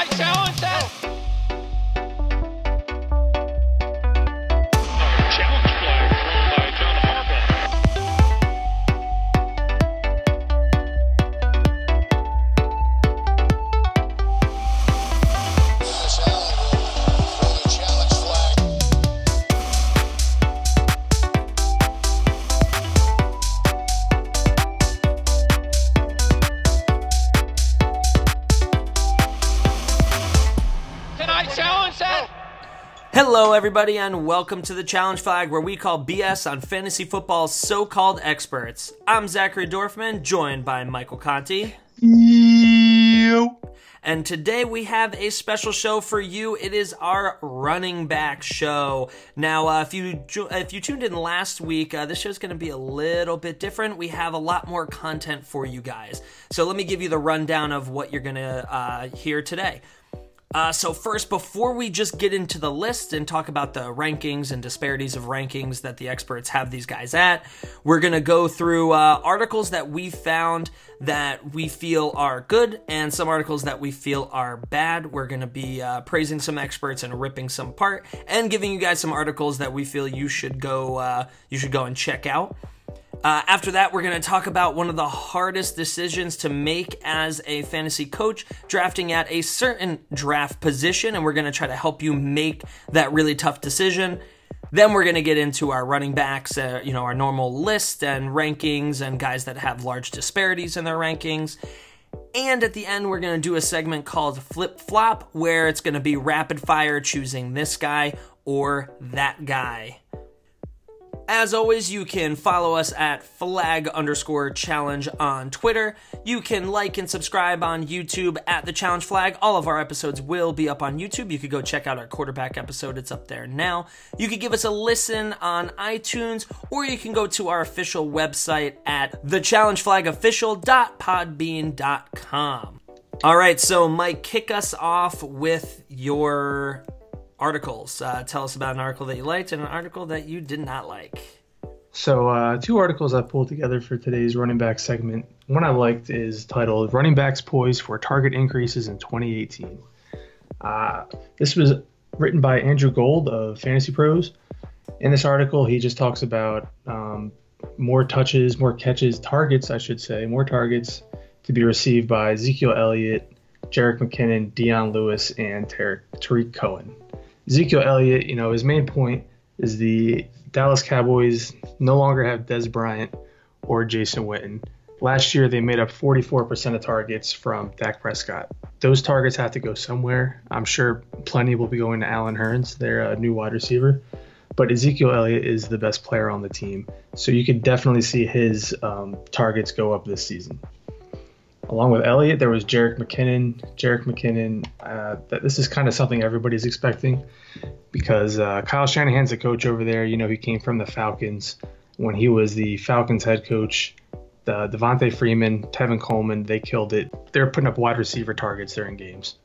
I challenge everybody, and welcome to the Challenge Flag, where we call BS on fantasy football's so called experts. I'm Zachary Dorfman, joined by Michael Conti. And today we have a special show for you. It is our running back show. Now, uh, if you if you tuned in last week, uh, this show is going to be a little bit different. We have a lot more content for you guys. So let me give you the rundown of what you're going to uh, hear today. Uh, so first, before we just get into the list and talk about the rankings and disparities of rankings that the experts have these guys at, we're gonna go through uh, articles that we found that we feel are good and some articles that we feel are bad. We're gonna be uh, praising some experts and ripping some apart, and giving you guys some articles that we feel you should go uh, you should go and check out. Uh, after that, we're going to talk about one of the hardest decisions to make as a fantasy coach, drafting at a certain draft position, and we're going to try to help you make that really tough decision. Then we're going to get into our running backs, uh, you know, our normal list and rankings, and guys that have large disparities in their rankings. And at the end, we're going to do a segment called Flip Flop, where it's going to be rapid fire choosing this guy or that guy. As always, you can follow us at flag underscore challenge on Twitter. You can like and subscribe on YouTube at the challenge flag. All of our episodes will be up on YouTube. You could go check out our quarterback episode, it's up there now. You could give us a listen on iTunes, or you can go to our official website at thechallengeflagofficial.podbean.com. All right, so Mike, kick us off with your articles. Uh, tell us about an article that you liked and an article that you did not like. So, uh, two articles I pulled together for today's running back segment. One I liked is titled Running Backs Poised for Target Increases in 2018. Uh, this was written by Andrew Gould of Fantasy Pros. In this article, he just talks about um, more touches, more catches, targets, I should say, more targets to be received by Ezekiel Elliott, Jerick McKinnon, Dion Lewis, and Tar- Tarik Cohen. Ezekiel Elliott, you know, his main point is the Dallas Cowboys no longer have Dez Bryant or Jason Witten. Last year, they made up 44% of targets from Dak Prescott. Those targets have to go somewhere. I'm sure plenty will be going to Allen Hurns, their uh, new wide receiver. But Ezekiel Elliott is the best player on the team. So you could definitely see his um, targets go up this season. Along with Elliott, there was Jerick McKinnon. Jerick McKinnon, uh, this is kind of something everybody's expecting because uh, Kyle Shanahan's the coach over there. You know, he came from the Falcons when he was the Falcons head coach. The Devonta Freeman, Tevin Coleman, they killed it. They're putting up wide receiver targets during games.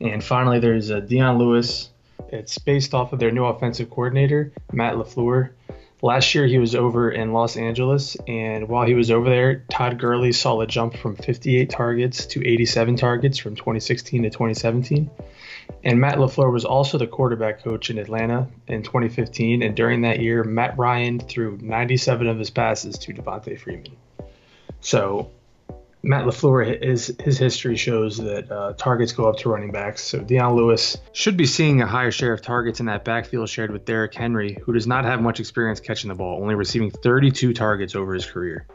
And finally, there's uh, Dion Lewis. It's based off of their new offensive coordinator, Matt LaFleur. Last year, he was over in Los Angeles, and while he was over there, Todd Gurley saw a jump from 58 targets to 87 targets from 2016 to 2017. And Matt LaFleur was also the quarterback coach in Atlanta in 2015, and during that year, Matt Ryan threw 97 of his passes to Devonta Freeman. So Matt LaFleur, his, his history shows that uh, targets go up to running backs. So Dion Lewis should be seeing a higher share of targets in that backfield shared with Derrick Henry, who does not have much experience catching the ball, only receiving 32 targets over his career.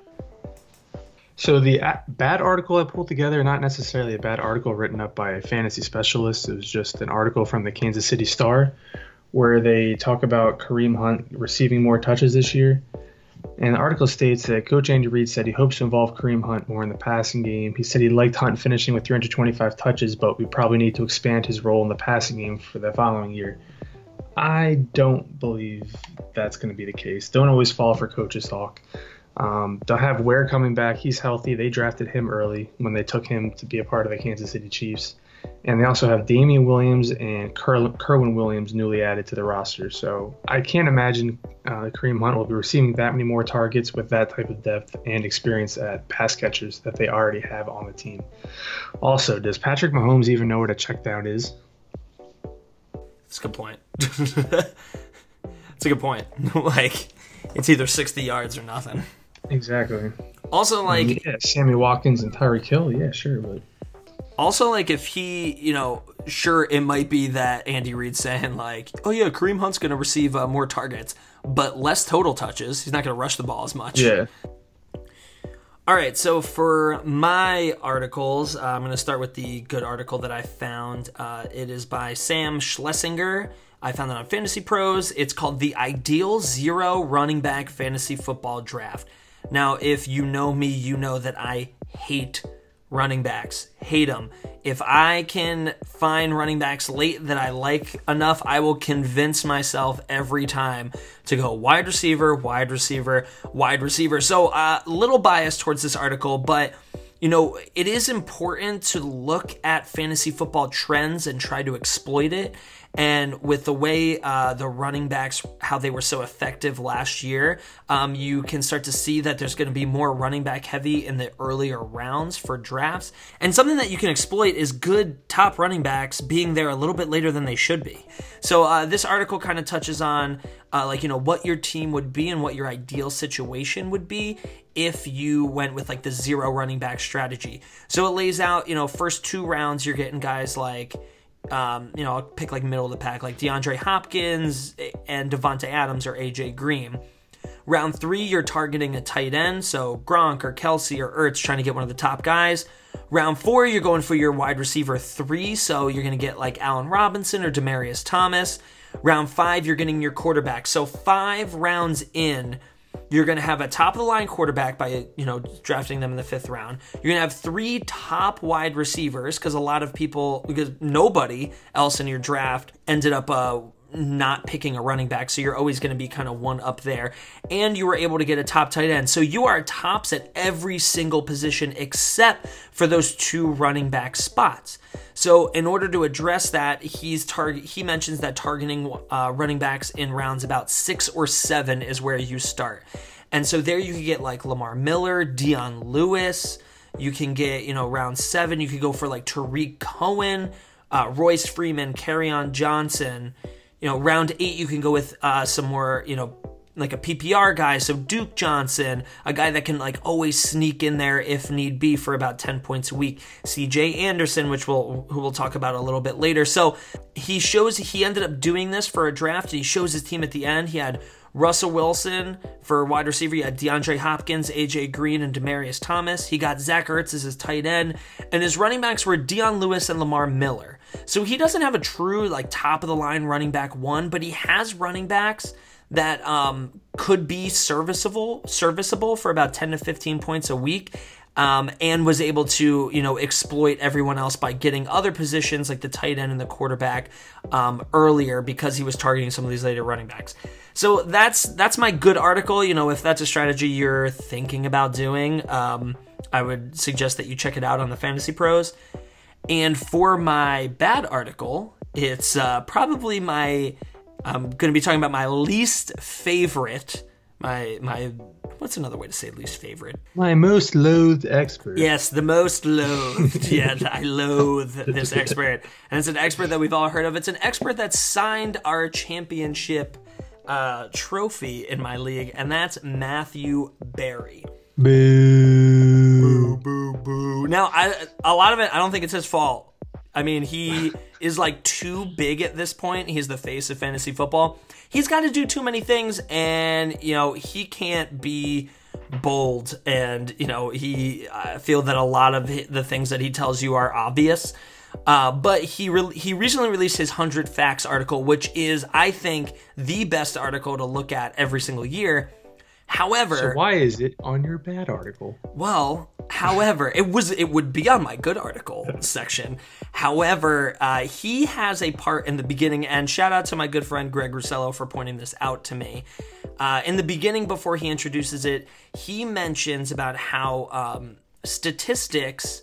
So the bad article I pulled together, not necessarily a bad article written up by a fantasy specialist. It was just an article from the Kansas City Star where they talk about Kareem Hunt receiving more touches this year. And the article states that Coach Andy Reid said he hopes to involve Kareem Hunt more in the passing game. He said he liked Hunt finishing with 325 touches, but we probably need to expand his role in the passing game for the following year. I don't believe that's going to be the case. Don't always fall for coaches' talk. Um, they'll have Ware coming back. He's healthy. They drafted him early when they took him to be a part of the Kansas City Chiefs. And they also have Damien Williams and Ker- Kerwynn Williams newly added to the roster. So I can't imagine uh, Kareem Hunt will be receiving that many more targets with that type of depth and experience at pass catchers that they already have on the team. Also, does Patrick Mahomes even know what a check down is? That's a good point. It's a good point. like, it's either 60 yards or nothing. Exactly. Also, like, yeah, Sammy Watkins and Tyreek Hill. Yeah, sure, but also like if he, you know, sure it might be that Andy Reid saying like, oh yeah, Kareem Hunt's going to receive uh, more targets, but less total touches. He's not going to rush the ball as much. yeah. All right, so for my articles, uh, I'm going to start with the good article that I found. Uh, it is by Sam Schlesinger. I found it on Fantasy Pros. It's called The Ideal Zero Running Back Fantasy Football Draft. Now, if you know me, you know that I hate running backs. Hate them. If I can find running backs late that I like enough, I will convince myself every time to go wide receiver, wide receiver, wide receiver. So, a uh, little biased towards this article, but you know, it is important to look at fantasy football trends and try to exploit it. And with the way uh, the running backs, how they were so effective last year, um, you can start to see that there's going to be more running back heavy in the earlier rounds for drafts. And something that you can exploit is good top running backs being there a little bit later than they should be. So uh, this article kind of touches on uh, like you know what your team would be and what your ideal situation would be if you went with like the zero running back strategy. So it lays out you know first two rounds you're getting guys like um, you know, I'll pick like middle of the pack, like DeAndre Hopkins and Davante Adams or AJ Green. Round three, you're targeting a tight end, so Gronk or Kelce or Ertz trying to get one of the top guys. Round four, you're going for your wide receiver three, so you're going to get like Allen Robinson or Demaryius Thomas. Round five, you're getting your quarterback. So five rounds in, you're going to have a top of the line quarterback by you know drafting them in the fifth round. You're going to have three top wide receivers because a lot of people because nobody else in your draft ended up uh, not picking a running back, so you're always going to be kind of one up there. And you were able to get a top tight end, so you are tops at every single position except for those two running back spots. So in order to address that, he's target. He mentions that targeting uh, running backs in rounds about six or seven is where you start. And so there you can get like Lamar Miller, Dion Lewis. You can get you know round seven. You could go for like Tarik Cohen, uh, Royce Freeman, on Johnson. You know round eight you can go with uh, some more you know like a PPR guy, so Duke Johnson, a guy that can like always sneak in there if need be for about 10 points a week. CJ Anderson, which we'll who we'll talk about a little bit later. So he shows he ended up doing this for a draft. He shows his team at the end. He had Russell Wilson for wide receiver. He had DeAndre Hopkins, AJ Green, and Demaryius Thomas. He got Zach Ertz as his tight end, and his running backs were Dion Lewis and Lamar Miller. So he doesn't have a true like top of the line running back one, but he has running backs that um, could be serviceable serviceable for about 10 to 15 points a week um, and was able to you know exploit everyone else by getting other positions like the tight end and the quarterback um, earlier because he was targeting some of these later running backs so that's that's my good article you know if that's a strategy you're thinking about doing um, i would suggest that you check it out on the fantasy pros and for my bad article it's uh, probably my I'm going to be talking about my least favorite. My my what's another way to say least favorite? My most loathed expert. Yes, the most loathed. yeah, I loathe this expert, and it's an expert that we've all heard of. It's an expert that signed our championship uh, trophy in my league, and that's Matthew Berry. Boo. Boo, boo, boo. Now, I, a lot of it, I don't think it's his fault. I mean, he is like too big at this point. He's the face of fantasy football. He's got to do too many things, and you know he can't be bold. And you know he I feel that a lot of the things that he tells you are obvious. Uh, but he re- he recently released his 100 facts article, which is I think the best article to look at every single year. However, So why is it on your bad article? well, however, it was it would be on my good article section. However, uh, he has a part in the beginning, and shout out to my good friend Greg Russello for pointing this out to me. Uh, in the beginning, before he introduces it, he mentions about how um, statistics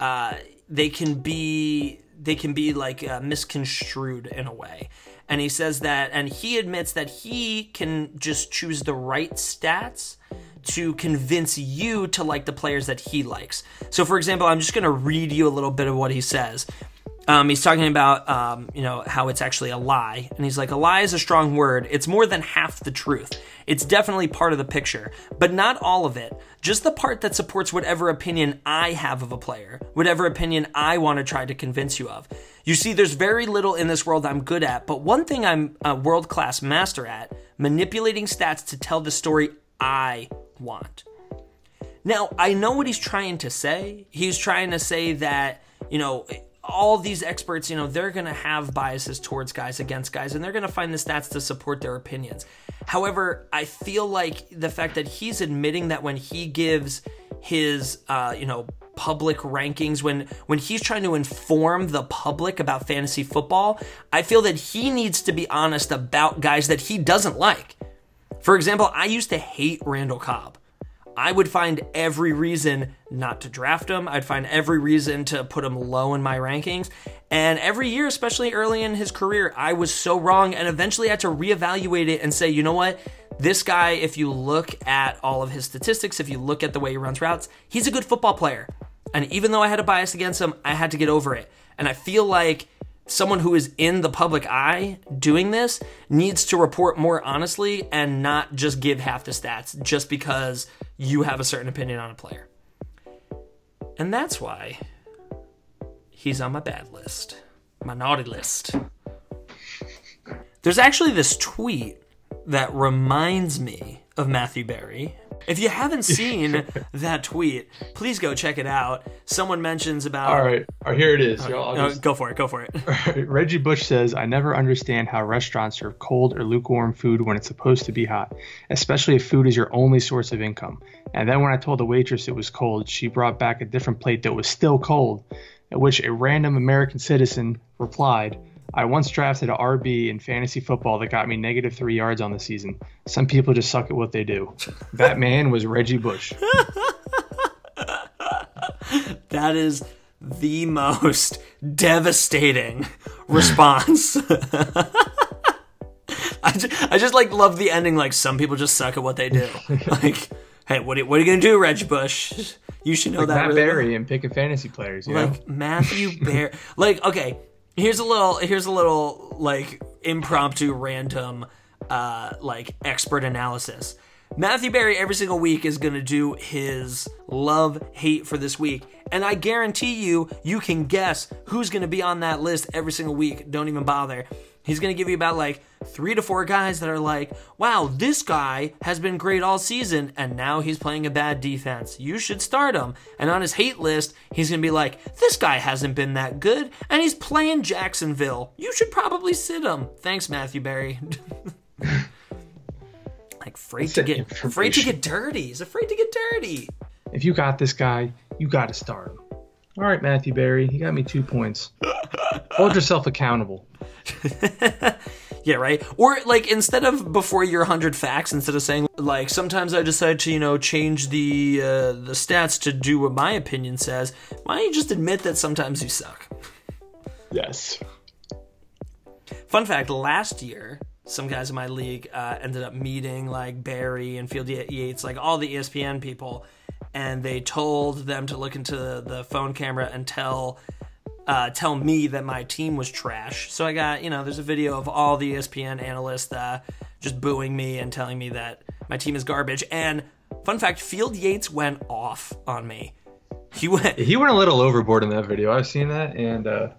uh, they can be they can be like uh, misconstrued in a way. And he says that, and he admits that he can just choose the right stats to convince you to like the players that he likes. So, for example, I'm just going to read you a little bit of what he says. Um, he's talking about, um, you know, how it's actually a lie. And he's like, a lie is a strong word. It's more than half the truth. It's definitely part of the picture, but not all of it. Just the part that supports whatever opinion I have of a player, whatever opinion I want to try to convince you of. You see, there's very little in this world I'm good at, but one thing I'm a world class master at manipulating stats to tell the story I want. Now, I know what he's trying to say. He's trying to say that, you know, all these experts, you know, they're going to have biases towards guys against guys, and they're going to find the stats to support their opinions. However, I feel like the fact that he's admitting that when he gives his, uh, you know, public rankings, when when he's trying to inform the public about fantasy football, I feel that he needs to be honest about guys that he doesn't like. For example, I used to hate Randall Cobb. I would find every reason not to draft him. I'd find every reason to put him low in my rankings. And every year, especially early in his career, I was so wrong and eventually I had to reevaluate it and say, you know what? This guy, if you look at all of his statistics, if you look at the way he runs routes, he's a good football player. And even though I had a bias against him, I had to get over it. And I feel like someone who is in the public eye doing this needs to report more honestly and not just give half the stats just because you have a certain opinion on a player. And that's why he's on my bad list, my naughty list. There's actually this tweet that reminds me of Matthew Berry. If you haven't seen that tweet, please go check it out. Someone mentions about. All right, all right here it is. No, just- go for it. Go for it. Reggie Bush says, I never understand how restaurants serve cold or lukewarm food when it's supposed to be hot, especially if food is your only source of income. And then when I told the waitress it was cold, she brought back a different plate that was still cold, at which a random American citizen replied, I once drafted an RB in fantasy football that got me negative three yards on the season. Some people just suck at what they do. That man was Reggie Bush. That is the most devastating response. I just, I just like love the ending. Like some people just suck at what they do. Like, hey, what are, what are you gonna do, Reg Bush? You should know Like that. Matt really well. Berry and picking fantasy players, you know? like Matthew Berry. like, okay, here's a little, here's a little like impromptu, random, uh, like expert analysis. Matthew Berry every single week is gonna do his love hate for this week, and I guarantee you, you can guess who's gonna be on that list every single week. Don't even bother. He's gonna give you about like three to four guys that are like, wow, this guy has been great all season, and now he's playing a bad defense. You should start him. And on his hate list, he's gonna be like, this guy hasn't been that good, and he's playing Jacksonville. You should probably sit him. Thanks, Matthew Berry. like afraid to get afraid to get dirty. He's afraid to get dirty. If you got this guy, you got to start him. All right, Matthew Berry, you got me two points. Hold yourself accountable. Yeah, right. Or like instead of before your hundred facts, instead of saying like sometimes I decide to you know change the uh, the stats to do what my opinion says. Why don't you just admit that sometimes you suck? Yes. Fun fact: last year, some guys in my league uh, ended up meeting like Berry and Field Yates, like all the ESPN people, and they told them to look into the phone camera and tell uh, tell me that my team was trash. So I got you know, there's a video of all the ESPN analysts uh, just booing me and telling me that my team is garbage. And fun fact: Field Yates went off on me. He went. He went a little overboard in that video. I've seen that, and uh,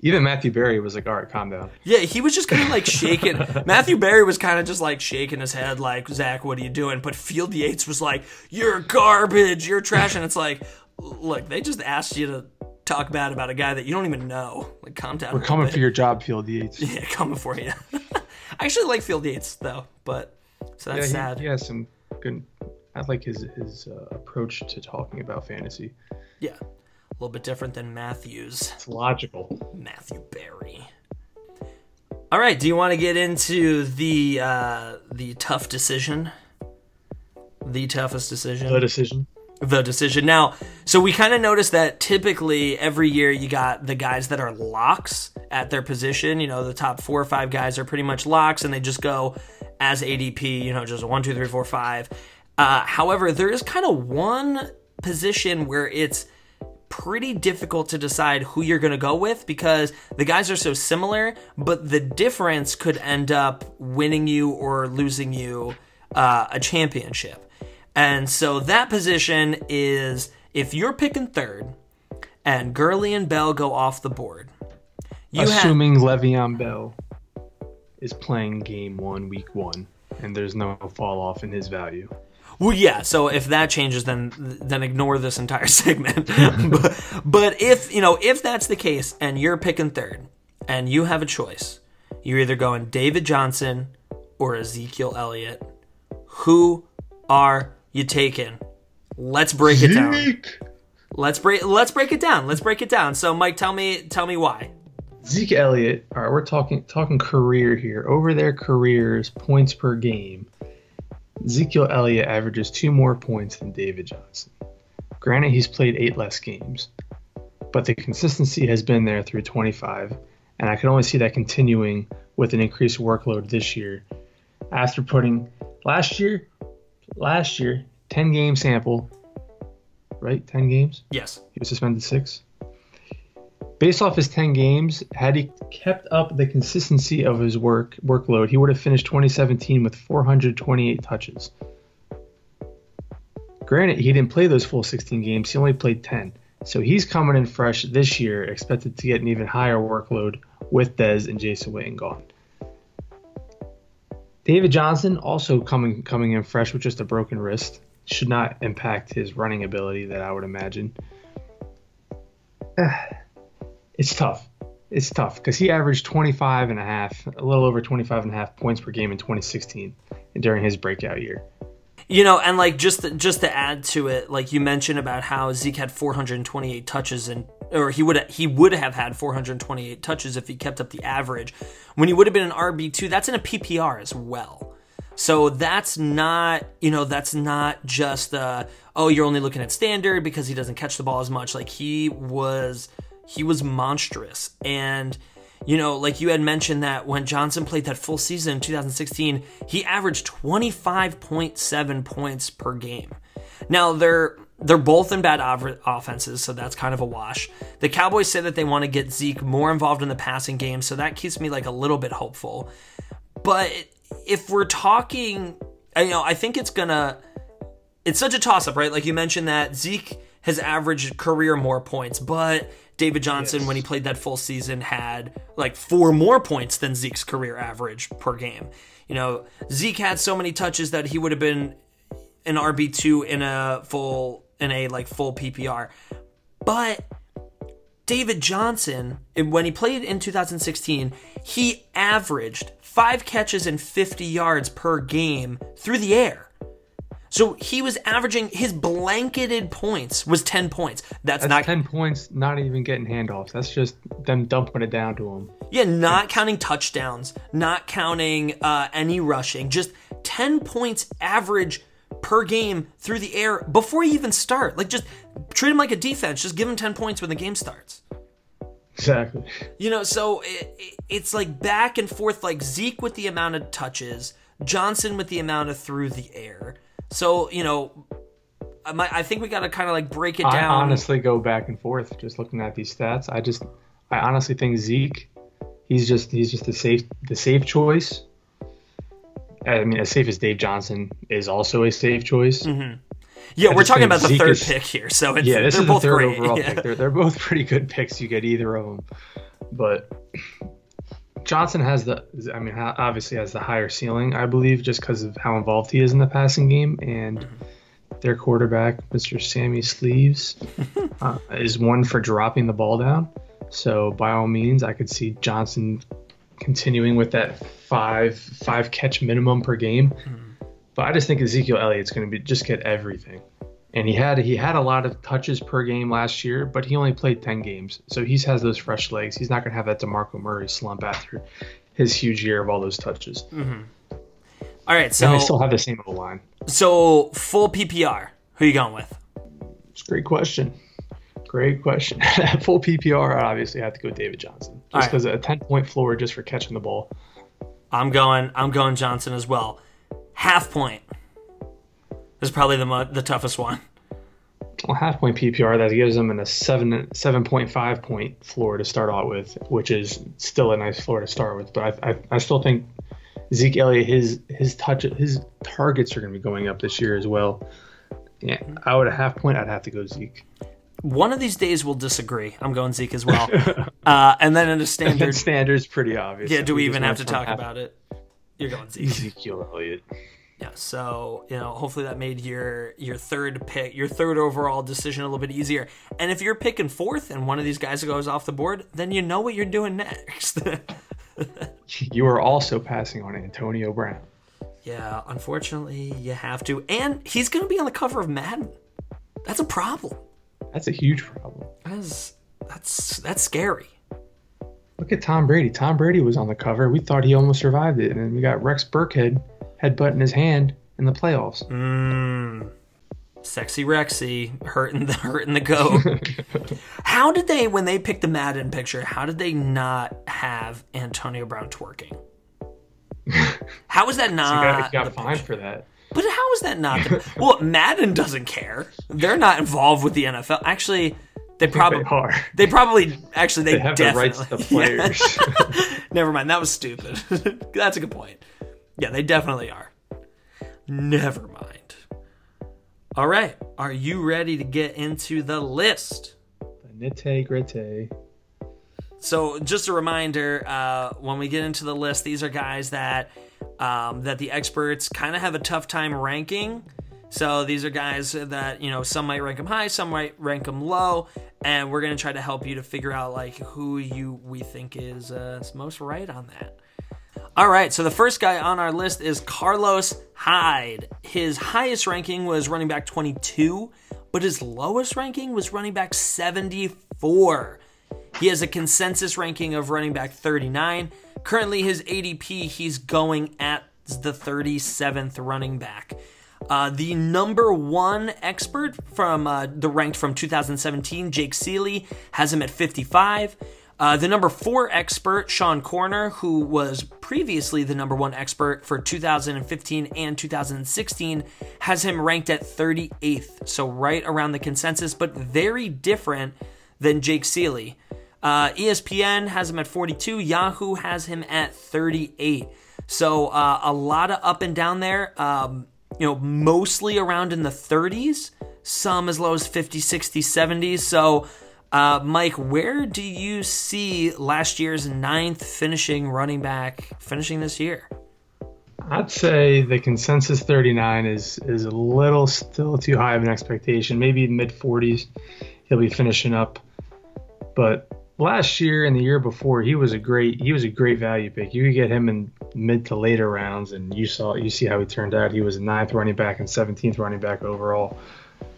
even Matthew Berry was like, "All right, calm down." Yeah, he was just kind of like shaking. Matthew Berry was kind of just like shaking his head, like, Zach, what are you doing? But Field Yates was like, You're garbage, you're trash. And it's like, Look, they just asked you to talk bad about a guy that you don't even know. Like, calm down. We're coming for your job, Field Yates. Yeah, coming for you. I actually like Field Yates, though, but so that's yeah, sad. he, he has some good. I like his his uh, approach to talking about fantasy. yeah. A little bit different than Matthews. It's logical. Matthew Berry. All right, do you want to get into the uh, the tough decision? The toughest decision. The decision. the decision. Now, so we kind of noticed that typically every year you got the guys that are locks at their position. You know, the top four or five guys are pretty much locks, and they just go as ADP. You know, just one, two, three, four, five. Uh, however, there is kind of one position where it's pretty difficult to decide who you're going to go with because the guys are so similar, but the difference could end up winning you or losing you uh, a championship. And so that position is if you're picking third and Gurley and Bell go off the board, you have Assuming Le'Veon Bell is playing game one, week one, and there's no fall off in his value. Well, yeah. So if that changes, then then ignore this entire segment. but, but if you know if that's the case, and you're picking third, and you have a choice, you're either going David Johnson or Ezekiel Elliott. Who are you taking? Let's break it down. Let's break let's break it down. Let's break it down. So Mike, tell me tell me why. Zeke Elliott, all right, we're talking talking career here. Over their careers, points per game, Ezekiel Elliott averages two more points than David Johnson. Granted, he's played eight less games, but the consistency has been there through 25, and I can only see that continuing with an increased workload this year. After putting last year, last year, 10 game sample, right? 10 games? Yes. He was suspended six. Based off his 10 games, had he kept up the consistency of his work workload, he would have finished 2017 with 428 touches. Granted, he didn't play those full 16 games, he only played 10. So he's coming in fresh this year, expected to get an even higher workload with Dez and Jason Witten gone. David Johnson also coming coming in fresh with just a broken wrist. Should not impact his running ability that I would imagine. It's tough. It's tough because he averaged 25 and a half, a little over 25 and a half points per game in 2016 during his breakout year. You know, and like just to, just to add to it, like you mentioned about how Zeke had 428 touches and or he would he would have had 428 touches if he kept up the average. When he would have been an RB two, that's in a PPR as well. So that's not you know that's not just uh, oh you're only looking at standard because he doesn't catch the ball as much. Like he was he was monstrous and you know, like you had mentioned that when Johnson played that full season in 2016, he averaged 25.7 points per game. Now they're they're both in bad offenses, so that's kind of a wash. The Cowboys say that they want to get Zeke more involved in the passing game, so that keeps me like a little bit hopeful. But if we're talking, you know, I think it's gonna. It's such a toss up, right? Like you mentioned that Zeke has averaged career more points, but David Johnson, when he played that full season, had like four more points than Zeke's career average per game. You know, Zeke had so many touches that he would have been an RB two in a full in a like full PPR, but David Johnson, when he played in 2016, he averaged five catches and 50 yards per game through the air. So he was averaging his blanketed points was 10 points. That's, That's not 10 points, not even getting handoffs. That's just them dumping it down to him. yeah, not counting touchdowns, not counting uh, any rushing, just 10 points average per game through the air before you even start. Like just treat him like a defense. Just give him 10 points when the game starts. Exactly. You know, so it, it- it's like back and forth, like Zeke with the amount of touches, Johnson with the amount of through the air. So you know, I, might, I think we got to kind of like break it I down. honestly go back and forth just looking at these stats. I just, I honestly think Zeke, he's just, he's just the safe, the safe choice. I mean, as safe as Dave Johnson is also a safe choice. Mm-hmm. yeah, I we're talking about the Zeke third is- pick here, so it's, Yeah, this they're is the third great. overall Yeah. pick. They're, they're both pretty good picks. You get either of them, but Johnson has the, I mean, obviously has the higher ceiling, I believe, just because of how involved he is in the passing game, and their quarterback, Mr. Sammy Sleeves, uh, is one for dropping the ball down. So by all means, I could see Johnson continuing with that five five catch minimum per game. But I just think Ezekiel Elliott's going to be just get everything. And he had he had a lot of touches per game last year, but he only played 10 games. So he has those fresh legs. He's not going to have that DeMarco Murray slump after his huge year of all those touches. Mm-hmm. All right, And so they still have the same O line. so full PPR. Who are you going with? It's a great question. Great question. Full PPR, I obviously have to go David Johnson, just right. because a ten point floor just for catching the ball. I'm going. I'm going Johnson as well. Half point. Is probably the mo- the toughest one. Well, half point PPR that gives them an, a seven seven point five point floor to start out with, which is still a nice floor to start with. But I I, I still think Zeke Elliott his his touch his targets are going to be going up this year as well. Yeah, I would a half point. I'd have to go Zeke. One of these days we'll disagree. I'm going Zeke as well. uh, and then in a And standard. standards pretty obvious. Yeah. Do we just even have to talk half- about it? You're going Zeke. Ezekiel Elliott? Yeah, so you know, hopefully that made your your third pick, your third overall decision a little bit easier. And if you're picking fourth and one of these guys goes off the board, then you know what you're doing next. You are also passing on Antonio Brown. yeah, unfortunately, you have to. And he's going to be on the cover of Madden. That's a problem. That's a huge problem. That's that's that's scary. Look at Tom Brady. Tom Brady was on the cover. We thought he almost survived it, and then we got Rex Burkhead headbutt in his hand in the playoffs. Mmm. Sexy Rexy hurting the hurting the goat. how did they when they picked the Madden picture? How did they not have Antonio Brown twerking? How was that he not? got, he got fined picture? for that. But how is that not? The, well, Madden doesn't care. They're not involved with the NFL. Actually, they probably They are. They probably actually they, They have the rights to the players. Yeah. Never mind. That was stupid. That's a good point. Yeah, they definitely are. Never mind. All right. Are you ready to get into the list? Grite. So, just a reminder: uh, when we get into the list, these are guys that um, that the experts kind of have a tough time ranking. So these are guys that you know some might rank them high, some might rank them low, and we're gonna try to help you to figure out like who you we think is uh, most right on that. All right, so the first guy on our list is Carlos Hyde. His highest ranking was running back 22, but his lowest ranking was running back 74. He has a consensus ranking of running back 39. Currently, his ADP, he's going at the 37th running back. Uh, the number one expert from uh, the ranked from 2017, Jake Ciely, has him at 55. Uh, the number four expert, Sean Koerner, who was previously the number one expert for 2015 and 2016, has him ranked at 38th. So right around the consensus, but very different than Jake Ciely. Uh, ESPN has him at 42. Yahoo has him at 38. So uh, a lot of up and down there. Um, you know, mostly around in the 30s, some as low as 50, 60, 70s. So, uh, Mike, where do you see last year's ninth finishing running back finishing this year? I'd say the consensus 39 is is a little still too high of an expectation. Maybe mid 40s, he'll be finishing up. But last year and the year before, he was a great he was a great value pick. You could get him in mid to later rounds, and you saw you see how he turned out. He was a ninth running back and 17th running back overall.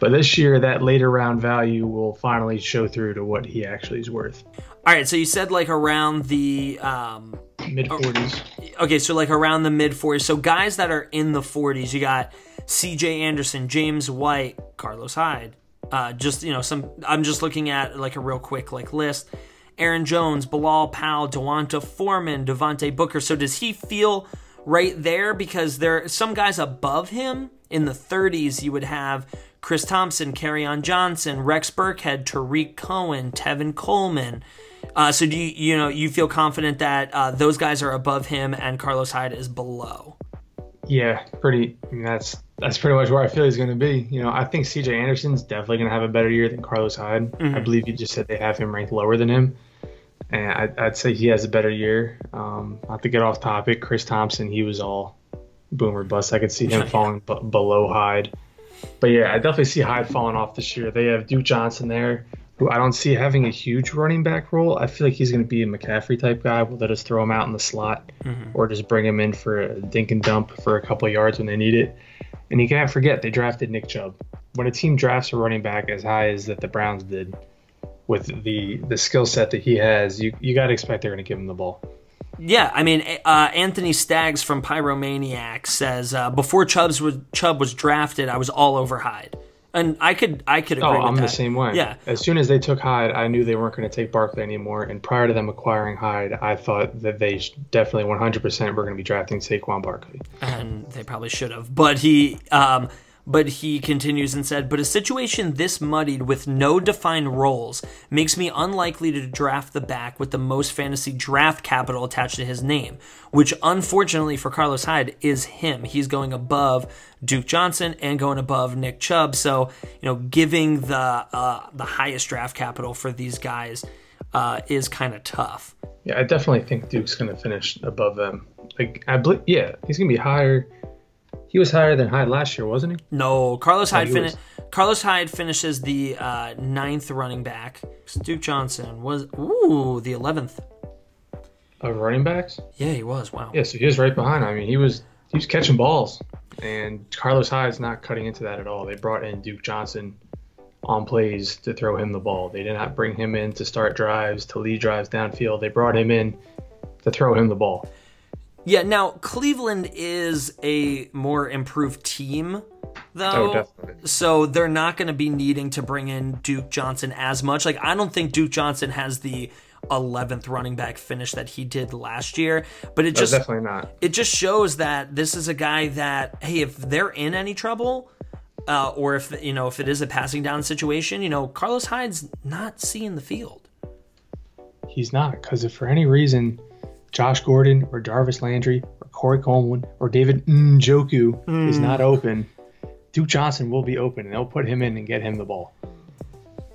But this year, that later round value will finally show through to what he actually is worth. All right, so you said like around the um, Mid 40s. okay, so like around the mid 40s. So guys that are in the 40s, you got C.J. Anderson, James White, Carlos Hyde. Uh, just you know, some. I'm just looking at like a real quick like list. Aaron Jones, Bilal Powell, D'Onta Foreman, Devontae Booker. So does he feel right there? Because there are some guys above him in the 30s. You would have Chris Thompson, on Johnson, Rex Burkhead, Tarik Cohen, Tevin Coleman. Uh, so do you you know you feel confident that uh, those guys are above him and Carlos Hyde is below? Yeah, pretty. I mean, that's that's pretty much where I feel he's going to be. You know, I think C.J. Anderson's definitely going to have a better year than Carlos Hyde. I believe you just said they have him ranked lower than him, and I'd, I'd say he has a better year. Um, not to get off topic, Chris Thompson, he was all boomer bust. I could see him falling b- below Hyde, but yeah, I definitely see Hyde falling off this year. They have Duke Johnson there, who I don't see having a huge running back role. I feel like he's going to be a McCaffrey type guy. We'll let us throw him out in the slot mm-hmm. or just bring him in for a dink and dump for a couple yards when they need it. And you can't forget they drafted Nick Chubb. When a team drafts a running back as high as that the Browns did, with the the skill set that he has, you you got to expect they're going to give him the ball. Yeah, I mean, uh, Anthony Staggs from Pyromaniac says uh, before Chubbs was Chubb was drafted, I was all over Hyde, And I could I could agree Oh, with I'm that. the same way. Yeah. As soon as they took Hyde, I knew they weren't going to take Barkley anymore. And prior to them acquiring Hyde, I thought that they definitely 100% were going to be drafting Saquon Barkley. and they probably should have. But he, um, but he continues and said, "But a situation this muddied with no defined roles makes me unlikely to draft the back with the most fantasy draft capital attached to his name, which unfortunately for Carlos Hyde is him. He's going above Duke Johnson and going above Nick Chubb. So you know, giving the uh, the highest draft capital for these guys uh, is kind of tough." Yeah, I definitely think Duke's going to finish above them. Like, I believe, yeah, he's going to be higher. He was higher than Hyde last year, wasn't he? No, Carlos Hyde fin- Carlos Hyde finishes the uh, ninth running back. Duke Johnson was ooh the eleventh. Of running backs? Yeah, he was. Wow. Yeah, so he was right behind. I mean, he was he was catching balls, and Carlos Hyde's not cutting into that at all. They brought in Duke Johnson on plays to throw him the ball. They did not bring him in to start drives, to lead drives downfield. They brought him in to throw him the ball. Yeah. Now Cleveland is a more improved team, though. Oh, definitely. So they're not going to be needing to bring in Duke Johnson as much. Like I don't think Duke Johnson has the 11th running back finish that he did last year, but it No, just definitely not. it just shows that this is a guy that hey if they're in any trouble uh, or if you know if it is a passing down situation you know carlos hyde's not seeing the field He's not because if for any reason Josh Gordon or Jarvis Landry or Corey Coleman or David Njoku is hmm. not open, Duke Johnson will be open, and they'll put him in and get him the ball.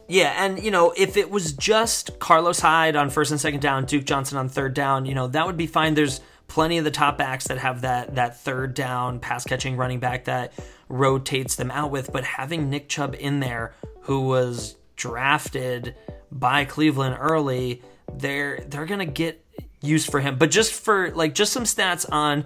yeah and you know if it was just carlos hyde on first and second down duke johnson on third down you know that would be fine there's plenty of the top backs that have that that third down pass catching running back that rotates them out with but having nick chubb in there who was drafted by cleveland early they're they're gonna get use for him but just for like just some stats on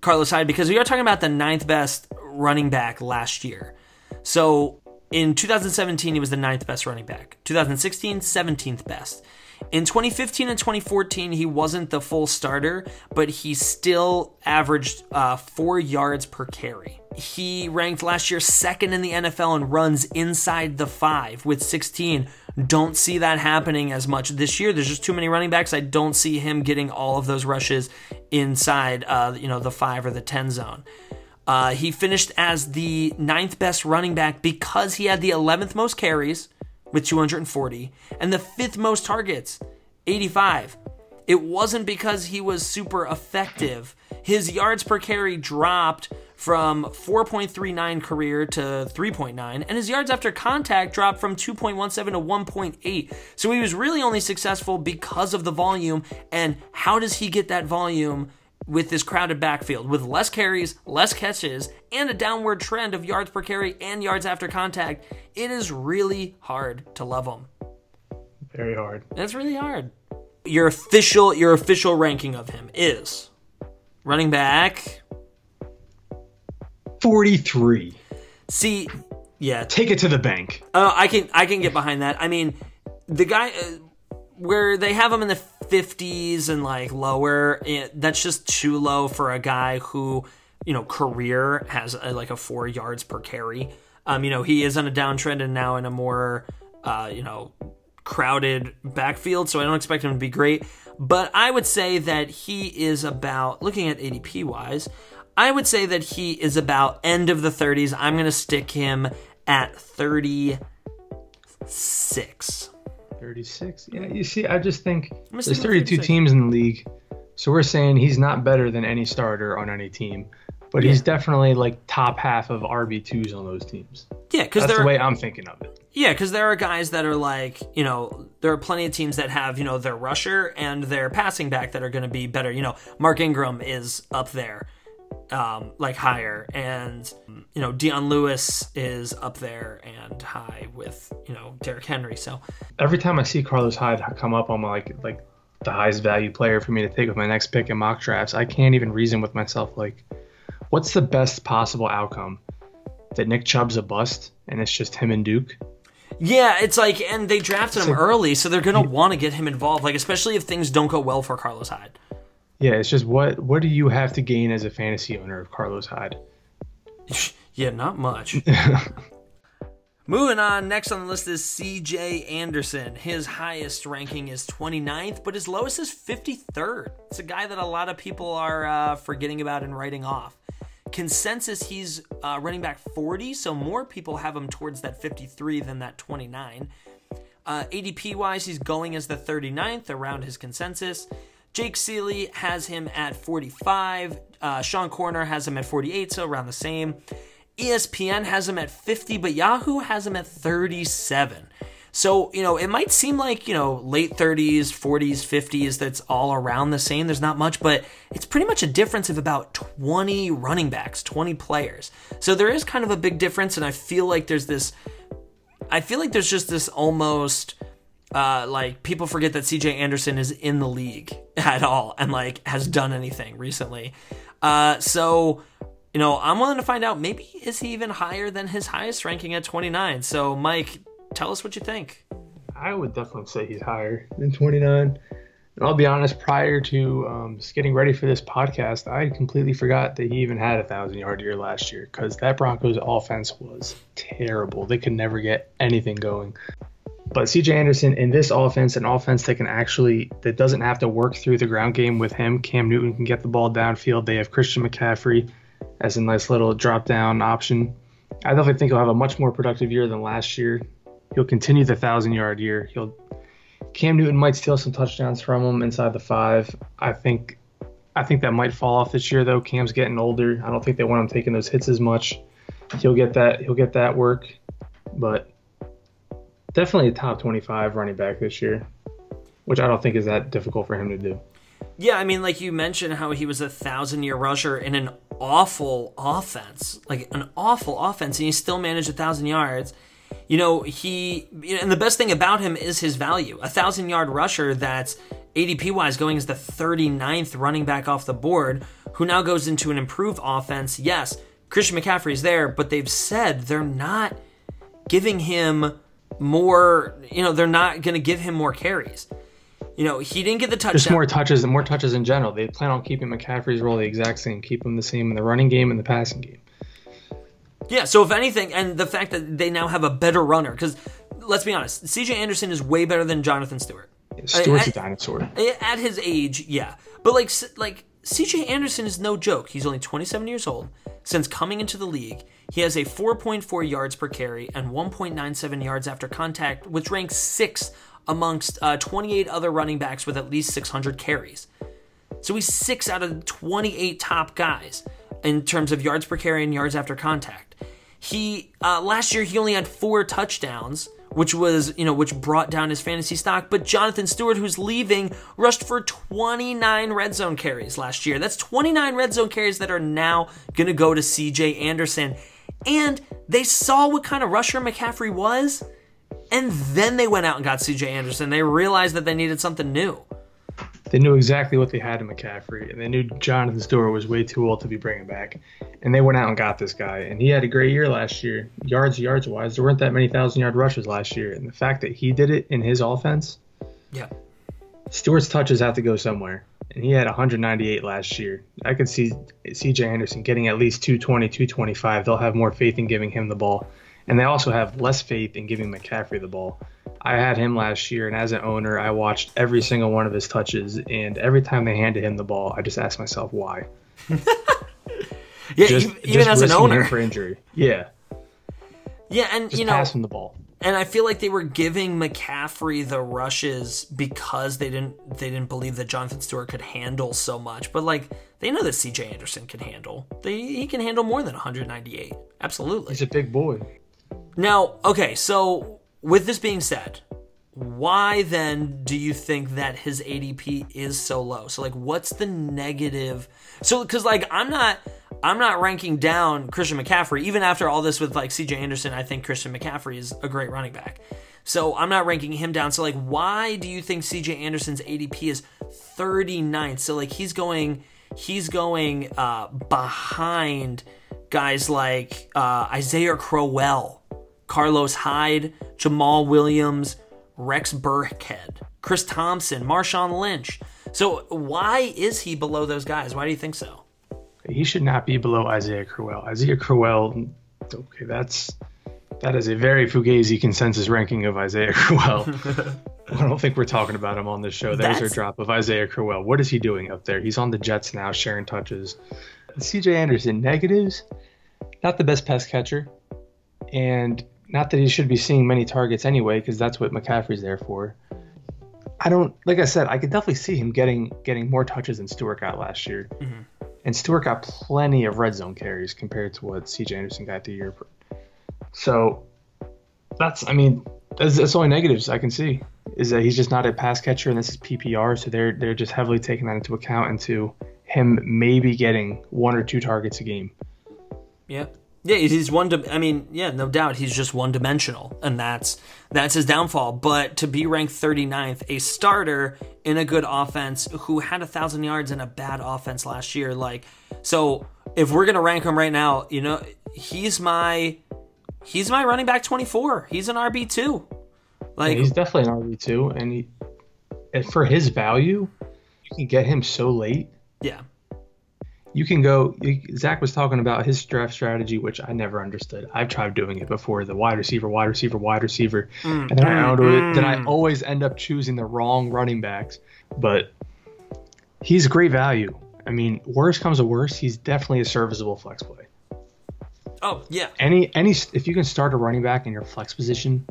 carlos hyde because we are talking about the ninth best running back last year so in 2017, he was the ninth best running back. 2016, 17th best. In 2015 and 2014, he wasn't the full starter, but he still averaged uh, four yards per carry. He ranked last year second in the NFL in runs inside the five with 16. Don't see that happening as much this year. There's just too many running backs. I don't see him getting all of those rushes inside, uh, you know, the five or the 10 zone. Uh, he finished as the ninth best running back because he had the 11th most carries with 240 and the fifth most targets, 85. It wasn't because he was super effective. His yards per carry dropped from 4.39 career to 3.9, and his yards after contact dropped from 2.17 to 1.8. So he was really only successful because of the volume. And how does he get that volume? with this crowded backfield with less carries, less catches, and a downward trend of yards per carry and yards after contact, it is really hard to love him. Very hard. It's really hard. Your official your official ranking of him is running back. 43. See, yeah, Take it to the bank. Uh, I can I can get behind that. I mean, the guy uh, where they have him in the 50s and like lower, eh, that's just too low for a guy who, you know, career has uh like a 4 yards per carry. Um, you know, he is on a downtrend and now in a more uh, you know, crowded backfield, so I don't expect him to be great, but I would say that he is about looking at ADP wise, I would say that he is about end of the 30s. I'm going to stick him at 36. 36. Yeah, you see, I just think there's 32 36. teams in the league. So we're saying he's not better than any starter on any team, but he's definitely like top half of RB2s on those teams. Yeah, because That's the are, way I'm thinking of it. yeah, because there are guys that are like, you know, there are plenty of teams that have, you know, their rusher and their passing back that are going to be better. You know, Mark Ingram is up there, um, like higher, and you know, Deion Lewis is up there and high with, you know, Derrick Henry. So Every time I see Carlos Hyde come up, I'm like, like the highest value player for me to take with my next pick in mock drafts. I can't even reason with myself like, what's the best possible outcome? That Nick Chubb's a bust and it's just him and Duke. Yeah, it's like, and they drafted him like- early, so they're gonna want to get him involved. Like, especially if things don't go well for Carlos Hyde. Yeah, it's just what what do you have to gain as a fantasy owner of Carlos Hyde? Yeah, not much. Moving on, next on the list is CJ Anderson. His highest ranking is 29th, but his lowest is 53rd. It's a guy that a lot of people are uh, forgetting about and writing off. Consensus, he's uh, running back 40, so more people have him towards that 53 than that 29. Uh, ADP wise, he's going as the 39th around his consensus. Jake Ciely has him at 45. Uh, Sean Koerner has him at 48, so around the same. ESPN has him at 50, but Yahoo has him at 37. So, you know, it might seem like, you know, late 30s, 40s, 50s, that's all around the same. There's not much, but it's pretty much a difference of about 20 running backs, 20 players. So there is kind of a big difference, and I feel like there's this, I feel like there's just this almost, uh, like people forget that CJ Anderson is in the league at all and like has done anything recently. Uh, so, you know, I'm willing to find out maybe is he even higher than his highest ranking at 29. So, Mike, tell us what you think. I would definitely say he's higher than 29. And I'll be honest, prior to um, just getting ready for this podcast, I completely forgot that he even had a thousand yard year last year because that Broncos offense was terrible. They could never get anything going. But CJ Anderson in this offense, an offense that can actually that doesn't have to work through the ground game with him. Cam Newton can get the ball downfield. They have Christian McCaffrey as a nice little drop down option. I definitely think he'll have a much more productive year than last year. He'll continue the thousand yard year. He'll Cam Newton might steal some touchdowns from him inside the five. I think I think that might fall off this year though. Cam's getting older. I don't think they want him taking those hits as much. He'll get that he'll get that work, but definitely a top 25 running back this year, which I don't think is that difficult for him to do. Yeah, I mean, like you mentioned how he was a thousand year rusher in an awful offense, like an awful offense, and he still managed a thousand yards. You know, he, and the best thing about him is his value. A thousand yard rusher that's ADP wise going as the 39th running back off the board, who now goes into an improved offense. Yes, Christian McCaffrey's there, but they've said they're not giving him more, you know, they're not going to give him more carries. You know, he didn't get the touchdown. Just more touches and more touches in general. They plan on keeping McCaffrey's role the exact same, keep him the same in the running game and the passing game. Yeah, so if anything, and the fact that they now have a better runner, because let's be honest, CJ Anderson is way better than Jonathan Stewart. Stewart's I- a dinosaur. At his age, yeah. But like, like CJ Anderson is no joke. He's only 27 years old. Since coming into the league, he has a 4.4 yards per carry and 1.97 yards after contact, which ranks sixth amongst uh, 28 other running backs with at least 600 carries. So he's six out of 28 top guys in terms of yards per carry and yards after contact. He uh, last year he only had four touchdowns, which was you know which brought down his fantasy stock. But Jonathan Stewart, who's leaving, rushed for 29 red zone carries last year. That's 29 red zone carries that are now gonna go to C.J. Anderson, and they saw what kind of rusher McCaffrey was. And then they went out and got CJ Anderson. They realized that they needed something new. They knew exactly what they had in McCaffrey, and they knew Jonathan Stewart was way too old to be bringing back. And they went out and got this guy, and he had a great year last year, yards yards wise. There weren't that many thousand yard rushes last year, and the fact that he did it in his offense, Yeah. Stewart's touches have to go somewhere, and he had 198 last year. I could see C.J. Anderson getting at least 220, 225. They'll have more faith in giving him the ball, and they also have less faith in giving McCaffrey the ball. I had him last year, and as an owner, I watched every single one of his touches, and every time they handed him the ball, I just asked myself why. Yeah, Just, even, even just as an owner. for injury. Yeah, Yeah, and just you know, pass him the ball. and I feel like they were giving McCaffrey the rushes because they didn't they didn't believe that Jonathan Stewart could handle so much. But like they know that CJ Anderson can handle. They, he can handle more than 198. Absolutely. He's a big boy. Now, okay, so with this being said, why then do you think that his ADP is so low? So like what's the negative? So cuz like I'm not I'm not ranking down Christian McCaffrey even after all this with like CJ Anderson, I think Christian McCaffrey is a great running back. So I'm not ranking him down. So like why do you think CJ Anderson's ADP is 39th? So like he's going he's going uh behind guys like uh Isaiah Crowell, Carlos Hyde, Jamaal Williams, Rex Burkhead, Chris Thompson, Marshawn Lynch. So why is he below those guys? Why do you think so? He should not be below Isaiah Crowell. Isaiah Crowell, okay, that's That is a very fugazi consensus ranking of Isaiah Crowell. I don't think we're talking about him on this show. There's our drop of Isaiah Crowell. What is he doing up there? He's on the Jets now, sharing touches. CJ Anderson, negatives. Not the best pass catcher. And not that he should be seeing many targets anyway, because that's what McCaffrey's there for. I don't like I said, I could definitely see him getting getting more touches than Stewart got last year. Mm-hmm. And Stewart got plenty of red zone carries compared to what CJ Anderson got the year. So that's I mean, that's, that's only negatives I can see is that he's just not a pass catcher and this is PPR, so they're they're just heavily taking that into account into him maybe getting one or two targets a game. Yeah. Yeah, he's one. Di- I mean, yeah, no doubt, he's just one dimensional, and that's that's his downfall. But to be ranked 39th, a starter in a good offense who had a thousand yards in a bad offense last year, like, so if we're gonna rank him right now, you know, he's my he's my running back 24. He's an RB two. Like, he's definitely an RB two, and he and for his value, you can get him so late. yeah, You can go. Zach was talking about his draft strategy, which I never understood. I've tried doing it before: the wide receiver, wide receiver, wide receiver, mm. and then I mm. it. Then I mm. always end up choosing the wrong running backs. But he's great value. I mean, worst comes to worst, he's definitely a serviceable flex play. oh yeah, Any any if you can start a running back in your flex position,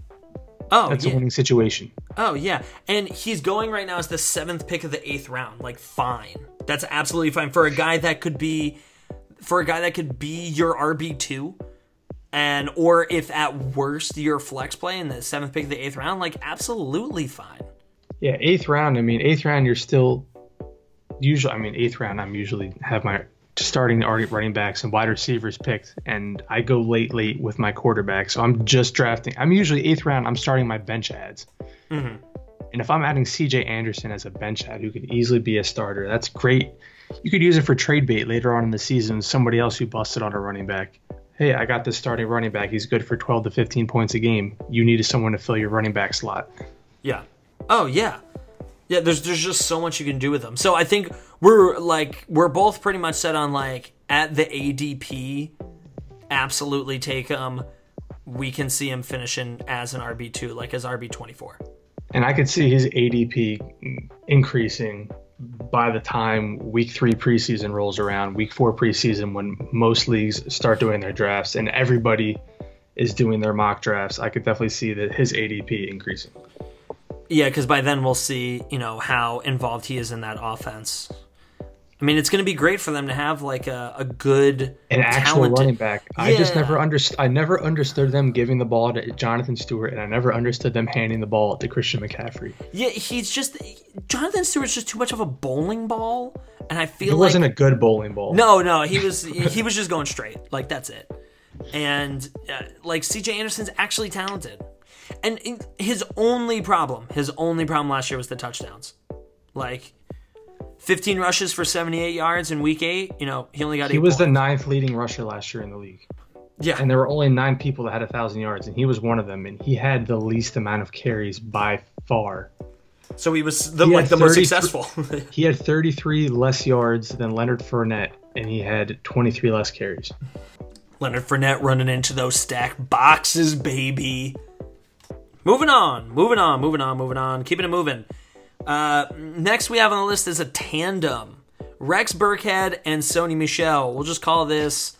oh that's yeah. a winning situation. Oh yeah, and he's going right now as the seventh pick of the eighth round. Like, fine, that's absolutely fine for a guy that could be, for a guy that could be your RB two, and or if at worst your flex play in the seventh pick of the eighth round, like absolutely fine. Yeah, eighth round. I mean, eighth round, you're still usually. I mean, eighth round, I'm usually have my starting already running backs and wide receivers picked, and I go late, late with my quarterback. So I'm just drafting. I'm usually eighth round. I'm starting my bench ads. Mm-hmm. And if I'm adding C.J. Anderson as a bench ad, who could easily be a starter, that's great. You could use it for trade bait later on in the season. Somebody else who busted on a running back. Hey, I got this starting running back. He's good for 12 to 15 points a game. You needed someone to fill your running back slot. Yeah. Oh yeah. Yeah, there's there's just so much you can do with them. So I think we're like we're both pretty much set on like at the ADP, absolutely take him. We can see him finishing as an RB two, like as RB twenty four. And I could see his ADP increasing by the time week three preseason rolls around, week four preseason, when most leagues start doing their drafts and everybody is doing their mock drafts. I could definitely see that his ADP increasing. Yeah, because by then we'll see, you know, how involved he is in that offense. I mean, it's going to be great for them to have like a, a good, An actual talented- running back. I just never understood. I never understood them giving the ball to Jonathan Stewart, and I never understood them handing the ball to Christian McCaffrey. Yeah, he's just Jonathan Stewart's just too much of a bowling ball, and I feel It like wasn't a good bowling ball. No, no, he was he was just going straight. Like that's it. And uh, like CJ Anderson's actually talented. And his only problem, his only problem last year was the touchdowns. Like 15 rushes for 78 yards in week 8, you know, he only got he eight was the ninth leading rusher last year in the league. Yeah. and there were only nine people that had a thousand yards, and he was one of them. And he had the least amount of carries by far. so he was the He like the most successful. He had 33 less yards than Leonard Fournette, and he had 23 less carries. Leonard Fournette running into those stacked boxes, baby. Moving on, moving on, moving on, moving on. Keeping it moving. Uh, next we have on the list is a tandem: Rex Burkhead and Sony Michel. We'll just call this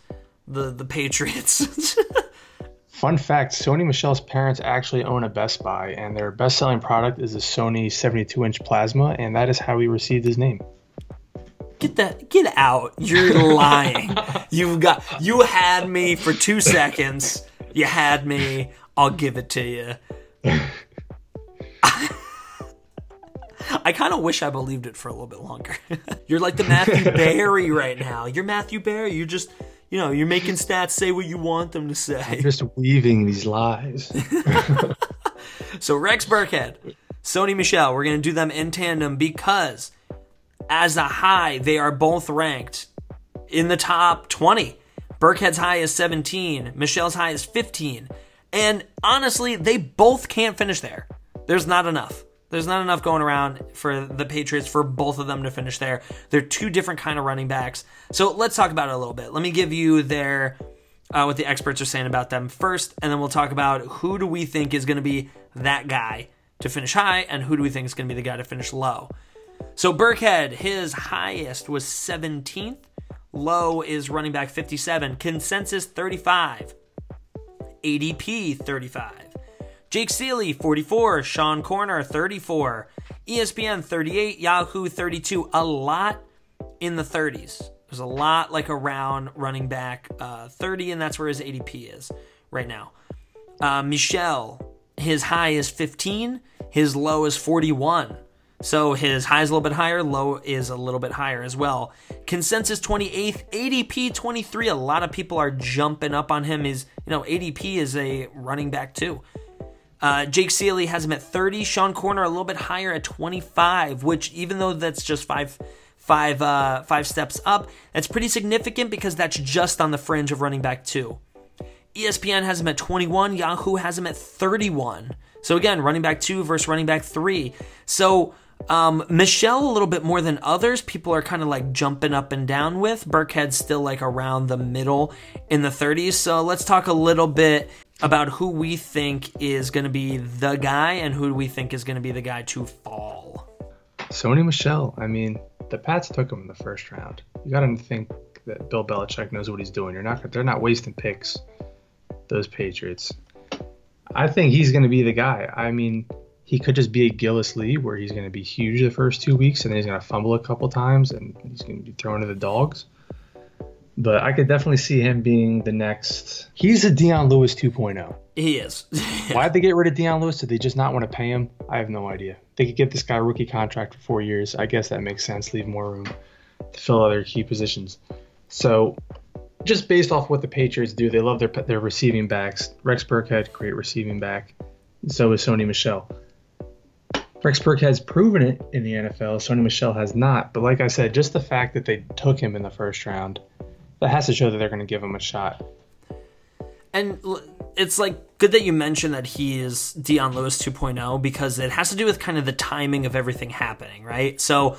the the Patriots. Fun fact Sony Michel's parents actually own a Best Buy, and their best selling product is a Sony 72 inch plasma, and that is how he received his name. get that, get out! You're lying. You've got you had me for two seconds. You had me. I'll give it to you. I kind of wish I believed it for a little bit longer. you're like the Matthew Berry right now. You're Matthew Berry. You're just, you know, you're making stats say what you want them to say. Just weaving these lies. So Rex Burkhead, Sony Michel, we're gonna do them in tandem because as a high, they are both ranked in the top 20. Burkhead's high is 17, Michel's high is 15. And honestly, they both can't finish there. There's not enough. There's not enough going around for the Patriots for both of them to finish there. They're two different kind of running backs. So let's talk about it a little bit. Let me give you their uh, what the experts are saying about them first, and then we'll talk about who do we think is going to be that guy to finish high, and who do we think is going to be the guy to finish low. So Burkhead, his highest was 17th. Low is running back 57. Consensus 35. ADP 35. Jake Ciely 44. Sean Koerner 34. ESPN 38. Yahoo 32. A lot in the 30s. There's a lot like around running back uh, 30, and that's where his ADP is right now. Uh, Michel, his high is 15. His low is 41. So his high is a little bit higher, low is a little bit higher as well. Consensus 28th, ADP 23. A lot of people are jumping up on him. Is you know ADP is a running back too. Uh, Jake Ciely has him at 30. Sean Koerner a little bit higher at 25, which even though that's just five five uh, five steps up, that's pretty significant because that's just on the fringe of running back two. ESPN has him at 21. Yahoo has him at 31. So again, running back two versus running back three. So um, Michel a little bit more than others. People are kind of like jumping up and down with. Burkhead's still like around the middle in the 30s. So let's talk a little bit about who we think is going to be the guy and who we think is going to be the guy to fall. Sony Michel. I mean, the Pats took him in the first round. You got to think that Bill Belichick knows what he's doing. You're not. They're not wasting picks. Those Patriots. I think he's going to be the guy. I mean, he could just be a Gillislee, where he's going to be huge the first two weeks, and then he's going to fumble a couple times, and he's going to be thrown to the dogs. But I could definitely see him being the next. He's a Dion Lewis 2.0. He is. Why'd they get rid of Dion Lewis? Did they just not want to pay him? I have no idea. They could get this guy a rookie contract for four years. I guess that makes sense. Leave more room to fill other key positions. So, just based off what the Patriots do, they love their their receiving backs. Rex Burkhead, great receiving back. So is Sony Michel. Rex Burkhead's proven it in the NFL. Sony Michel has not. But like I said, just the fact that they took him in the first round, that has to show that they're going to give him a shot. And it's like good that you mentioned that he is Dion Lewis 2.0 because it has to do with kind of the timing of everything happening, right? So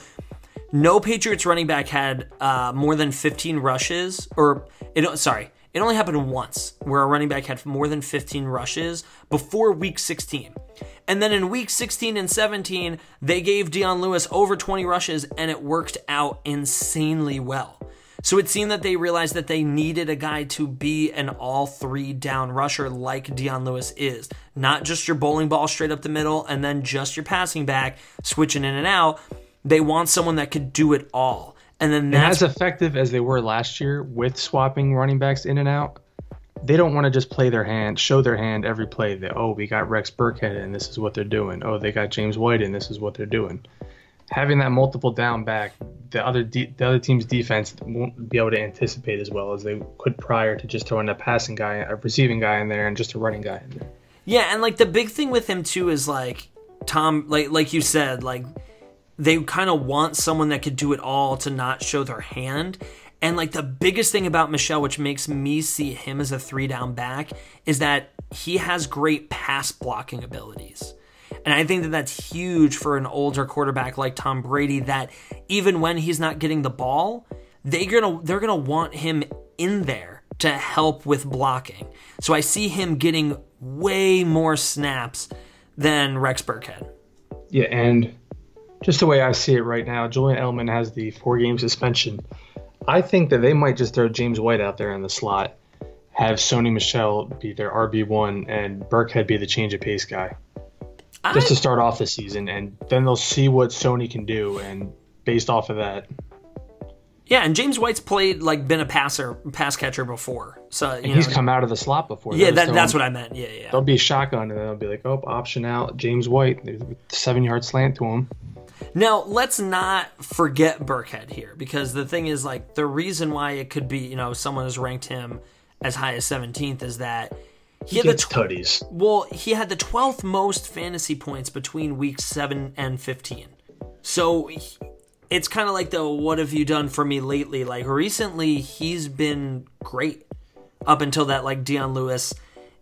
no Patriots running back had uh, more than 15 rushes, or it, sorry, it only happened once where a running back had more than 15 rushes before week 16. And then in week 16 and 17, they gave Dion Lewis over 20 rushes and it worked out insanely well. So it seemed that they realized that they needed a guy to be an all three down rusher like Dion Lewis is. Not just your bowling ball straight up the middle and then just your passing back, switching in and out. They want someone that could do it all. And then And as effective as they were last year with swapping running backs in and out, they don't want to just play their hand, show their hand every play that, oh, we got Rex Burkhead and this is what they're doing. Oh, they got James White and this is what they're doing. Having that multiple down back, the other de- the other team's defense won't be able to anticipate as well as they could prior to just throwing a passing guy, a receiving guy in there, and just a running guy in there. Yeah, and like the big thing with him too is like Tom, like like you said, like they kind of want someone that could do it all to not show their hand. And like the biggest thing about Michel, which makes me see him as a three down back, is that he has great pass blocking abilities. And I think that that's huge for an older quarterback like Tom Brady. That even when he's not getting the ball, they're gonna they're gonna want him in there to help with blocking. So I see him getting way more snaps than Rex Burkhead. Yeah, and just the way I see it right now, Julian Edelman has the four game suspension. I think that they might just throw James White out there in the slot, have Sony Michel be their RB1, and Burkhead be the change of pace guy. Just to start off the season, and then they'll see what Sony can do, and based off of that, Yeah, and James White's played like been a passer, pass catcher before. So you and he's come out of the slot before. yeah, that, that's what I meant. Yeah, yeah. There'll be a shotgun, and then they'll be like, "Oh, option out, James White, seven yard slant to him." Now, let's not forget Burkhead here because the thing is, like, the reason why it could be, you know, someone has ranked him as high as 17th is that he, had the tutties. well, he had the 12th most fantasy points between weeks 7 and 15. So it's kind of like the what have you done for me lately? Like recently he's been great up until that like Dion Lewis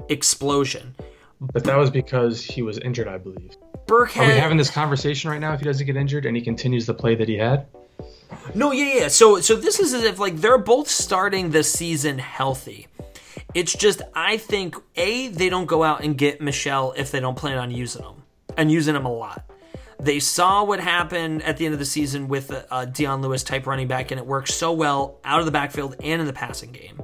explosion. But that was because he was injured, I believe. Burkhead Are we having this conversation right now? If he doesn't get injured and he continues the play that he had, No, yeah, yeah. So, so this is as if like they're both starting the season healthy, It's just I think a they don't go out and get Michel if they don't plan on using him and using him a lot. They saw what happened at the end of the season with a, a Dion Lewis type running back, and it worked so well out of the backfield and in the passing game.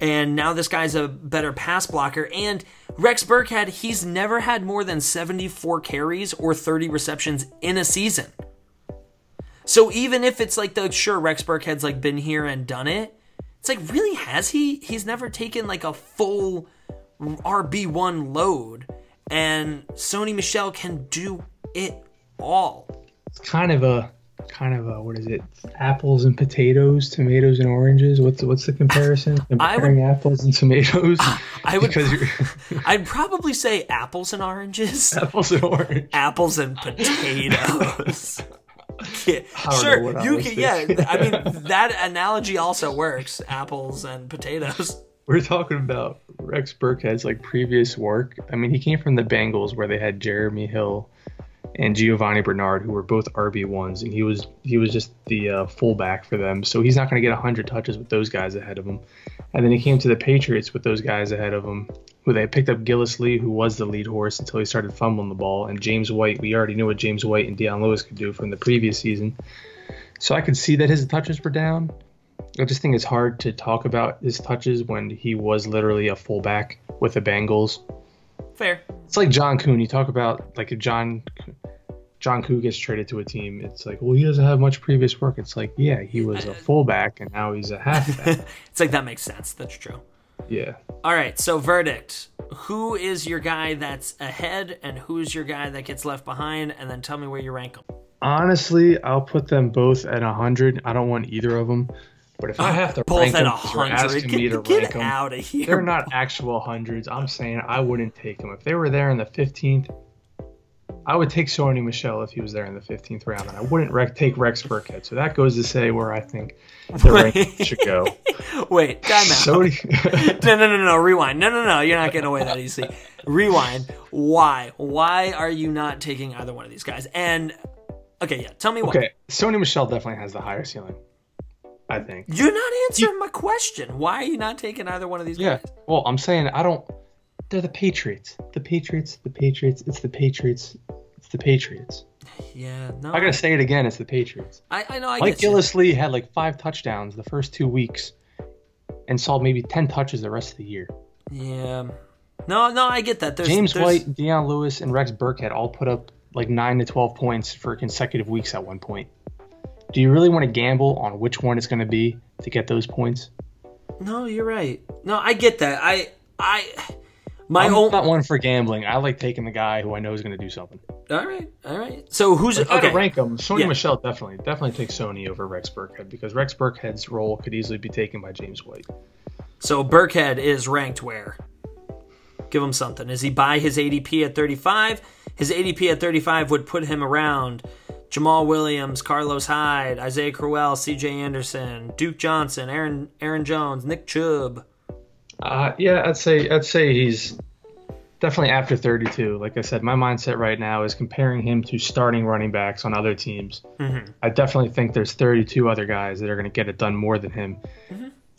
And now this guy's a better pass blocker. And Rex Burkhead, he's never had more than 74 carries or 30 receptions in a season. So even if it's like the sure Rex Burkhead's like been here and done it, it's like really has he? He's never taken like a full RB one load, and Sony Michel can do it all. It's kind of a kind of a what is it? Apples and potatoes, tomatoes and oranges. What's what's the comparison? I would- apples and tomatoes. I would- because you're I'd probably say apples and oranges, apples and orange. apples and potatoes. Yeah, sure, you can. Yeah. I mean that analogy also works. Apples and potatoes. We're talking about Rex Burkhead's like previous work. I mean, he came from the Bengals where they had Jeremy Hill and Giovani Bernard, who were both RB ones, and he was he was just the uh, fullback for them. So he's not going to get hundred touches with those guys ahead of him. And then he came to the Patriots with those guys ahead of him, who they picked up Gillislee, who was the lead horse until he started fumbling the ball, and James White. We already knew what James White and Dion Lewis could do from the previous season. So I could see that his touches were down. I just think it's hard to talk about his touches when he was literally a fullback with the Bengals. Fair. It's like John Kuhn. You talk about like if John John Kuhn gets traded to a team, it's like, well, he doesn't have much previous work. It's like, yeah, he was a fullback and now he's a halfback. It's like that makes sense. That's true. Yeah. All right, so verdict. Who is your guy that's ahead and who's your guy that gets left behind? And then tell me where you rank them. Honestly, I'll put them both at hundred. I don't want either of them. But if I have to Both rank at them, 'cause you're 100. asking me to Get, get rank them, out of here. they're not actual hundreds. I'm saying I wouldn't take them if they were there in the 15th. I would take Sony Michel if he was there in the 15th round, and I wouldn't rec- take Rex Burkhead. So that goes to say where I think the ranking should go. Wait, time out. Sony, No, no, no, no. Rewind. No, no, no. You're not getting away that easy. Rewind. Why? Why are you not taking either one of these guys? And okay, yeah. Tell me why. okay, Sony Michel definitely has the higher ceiling. I think. You're not answering my question. Why are you not taking either one of these Yeah. guys? Well, I'm saying I don't. They're the Patriots. The Patriots. The Patriots. It's the Patriots. It's the Patriots. Yeah. No. I gotta say it again. It's the Patriots. I, I know. I Mike get you. Gillis Lee had like five touchdowns the first two weeks, and saw maybe ten touches the rest of the year. Yeah. No, no. I get that. There's, James there's, White, Dion Lewis, and Rex Burkhead all put up like nine to twelve points for consecutive weeks at one point. Do you really want to gamble on which one it's going to be to get those points? No, you're right. No, I get that. I, I, my I'm own. not one for gambling. I like taking the guy who I know is going to do something. All right, all right. So who's If I had okay? to rank them, Sony Yeah. Michel definitely definitely takes Sony over Rex Burkhead because Rex Burkhead's role could easily be taken by James White. So Burkhead is ranked where? Give him something. Is he by his ADP at 35? His ADP at 35 would put him around Jamaal Williams, Carlos Hyde, Isaiah Crowell, C.J. Anderson, Duke Johnson, Aaron Aaron Jones, Nick Chubb. Uh, yeah, I'd say I'd say he's definitely after 32. Like I said, my mindset right now is comparing him to starting running backs on other teams. I definitely think there's 32 other guys that are going to get it done more than him,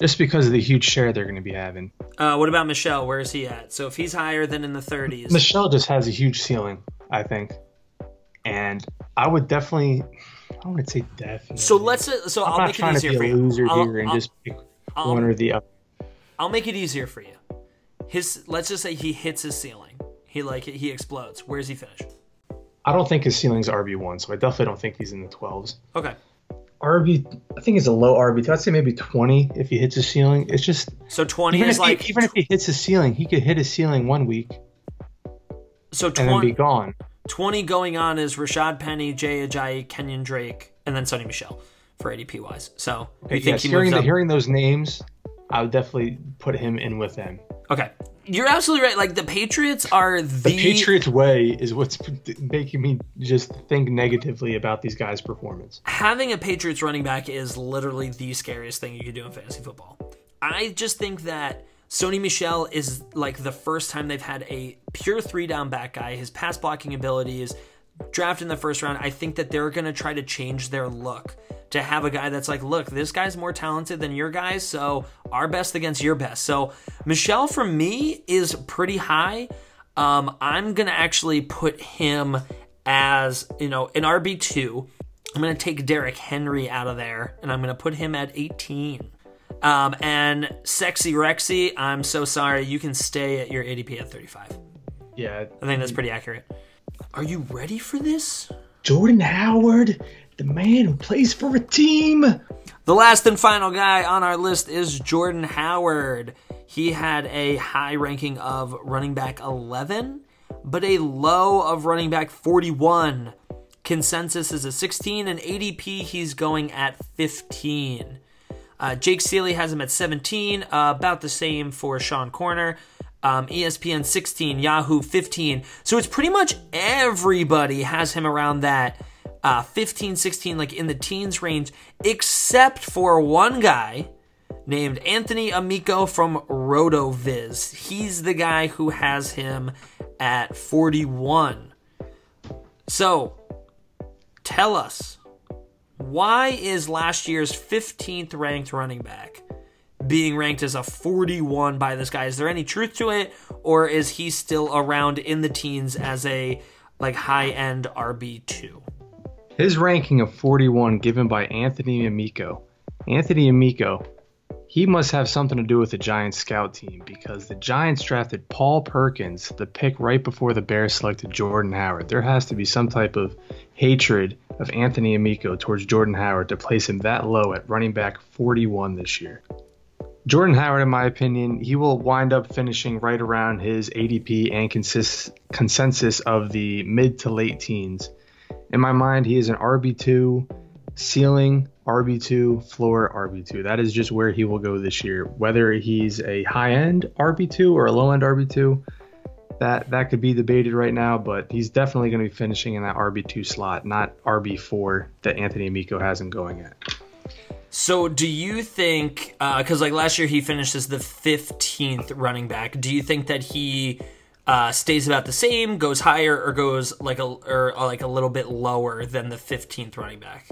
just because of the huge share they're going to be having. Uh, what about Michel? Where is he at? So if he's higher than in the 30s, Michel just has a huge ceiling, I think, and I would definitely. I wouldn't say definitely. so let's. uh, So I'm I'll not make it trying to easier be for a you. loser I'll- here and I'll- just pick I'll- one or the other. I'll make it easier for you. His let's just say he hits his ceiling. He like he explodes. Where's he finish? I don't think his ceiling's RB one, so I definitely don't think he's in the 12s. Okay. RB, I think it's a low RB two. I'd say maybe 20 if he hits his ceiling. It's just So 20 even is if, like he, even if he hits his ceiling, he could hit his ceiling one week so and then be 20, gone. 20 going on is Rashaad Penny, Jay Ajayi, Kenyan Drake, and then Sony Michel for ADP wise. So you think yes, he hearing, moves the, up? hearing those names, I would definitely put him in with them. Okay. You're absolutely right. Like the Patriots are the, The Patriots way is what's making me just think negatively about these guys' performance. having a Patriots running back is literally the scariest thing you could do in fantasy football. I just think that Sony Michel is like the first time they've had a pure three down back guy. His pass blocking abilities, drafted in the first round. I think that they're going to try to change their look to have a guy that's like, look, this guy's more talented than your guys, so our best against your best. So Michel, for me is pretty high. Um, I'm gonna actually put him as you know an RB two. I'm gonna take Derrick Henry out of there, and I'm gonna put him at 18. Um, and Sexy Rexy, I'm so sorry. You can stay at your ADP at 35. Yeah, I think that's pretty accurate. Are you ready for this? Jordan Howard, the man who plays for a team. The last and final guy on our list is Jordan Howard. He had a high ranking of running back 11, but a low of running back 41. Consensus is a 16, and ADP he's going at 15. Uh, Jake Ciely has him at 17, uh, about the same for Sean Koerner. Um, ESPN 16, Yahoo 15. So it's pretty much everybody has him around that uh, 15, 16, like in the teens range, except for one guy named Anthony Amico from RotoViz. He's the guy who has him at 41. So tell us, why is last year's 15th ranked running back being ranked as a 41 by this guy? Is there any truth to it, or is he still around in the teens as a like high end RB2? His ranking of 41 given by Anthony Amico. Anthony Amico, he must have something to do with the Giants scout team because the Giants drafted Paul Perkins, the pick right before the Bears selected Jordan Howard. There has to be some type of hatred of Anthony Amico towards Jordan Howard to place him that low at running back 41 this year. Jordan Howard, in my opinion, he will wind up finishing right around his ADP and consist, consensus of the mid to late teens. In my mind, he is an RB2, ceiling RB2, floor RB2. That is just where he will go this year. Whether he's a high end RB2 or a low end RB2, that that could be debated right now, but he's definitely going to be finishing in that RB2 slot, not RB4 that Anthony Amico has him going at. So, do you think, because like last year he finished as the 15th running back, do you think that he uh, stays about the same, goes higher, or goes like a or uh, like a little bit lower than the 15th running back?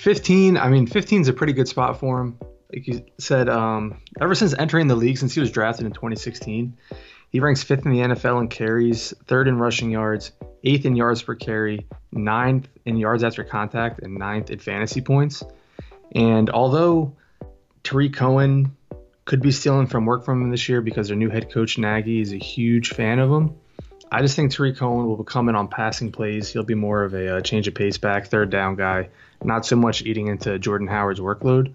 15, I mean, 15 is a pretty good spot for him. Like you said, um, ever since entering the league, since he was drafted in 2016, he ranks fifth in the NFL in carries, third in rushing yards, eighth in yards per carry, ninth in yards after contact, and ninth in fantasy points. And although Tarik Cohen could be stealing from work from him this year because their new head coach Nagy is a huge fan of him, I just think Tarik Cohen will come in on passing plays. He'll be more of a, uh change of pace back, third down guy, not so much eating into Jordan Howard's workload.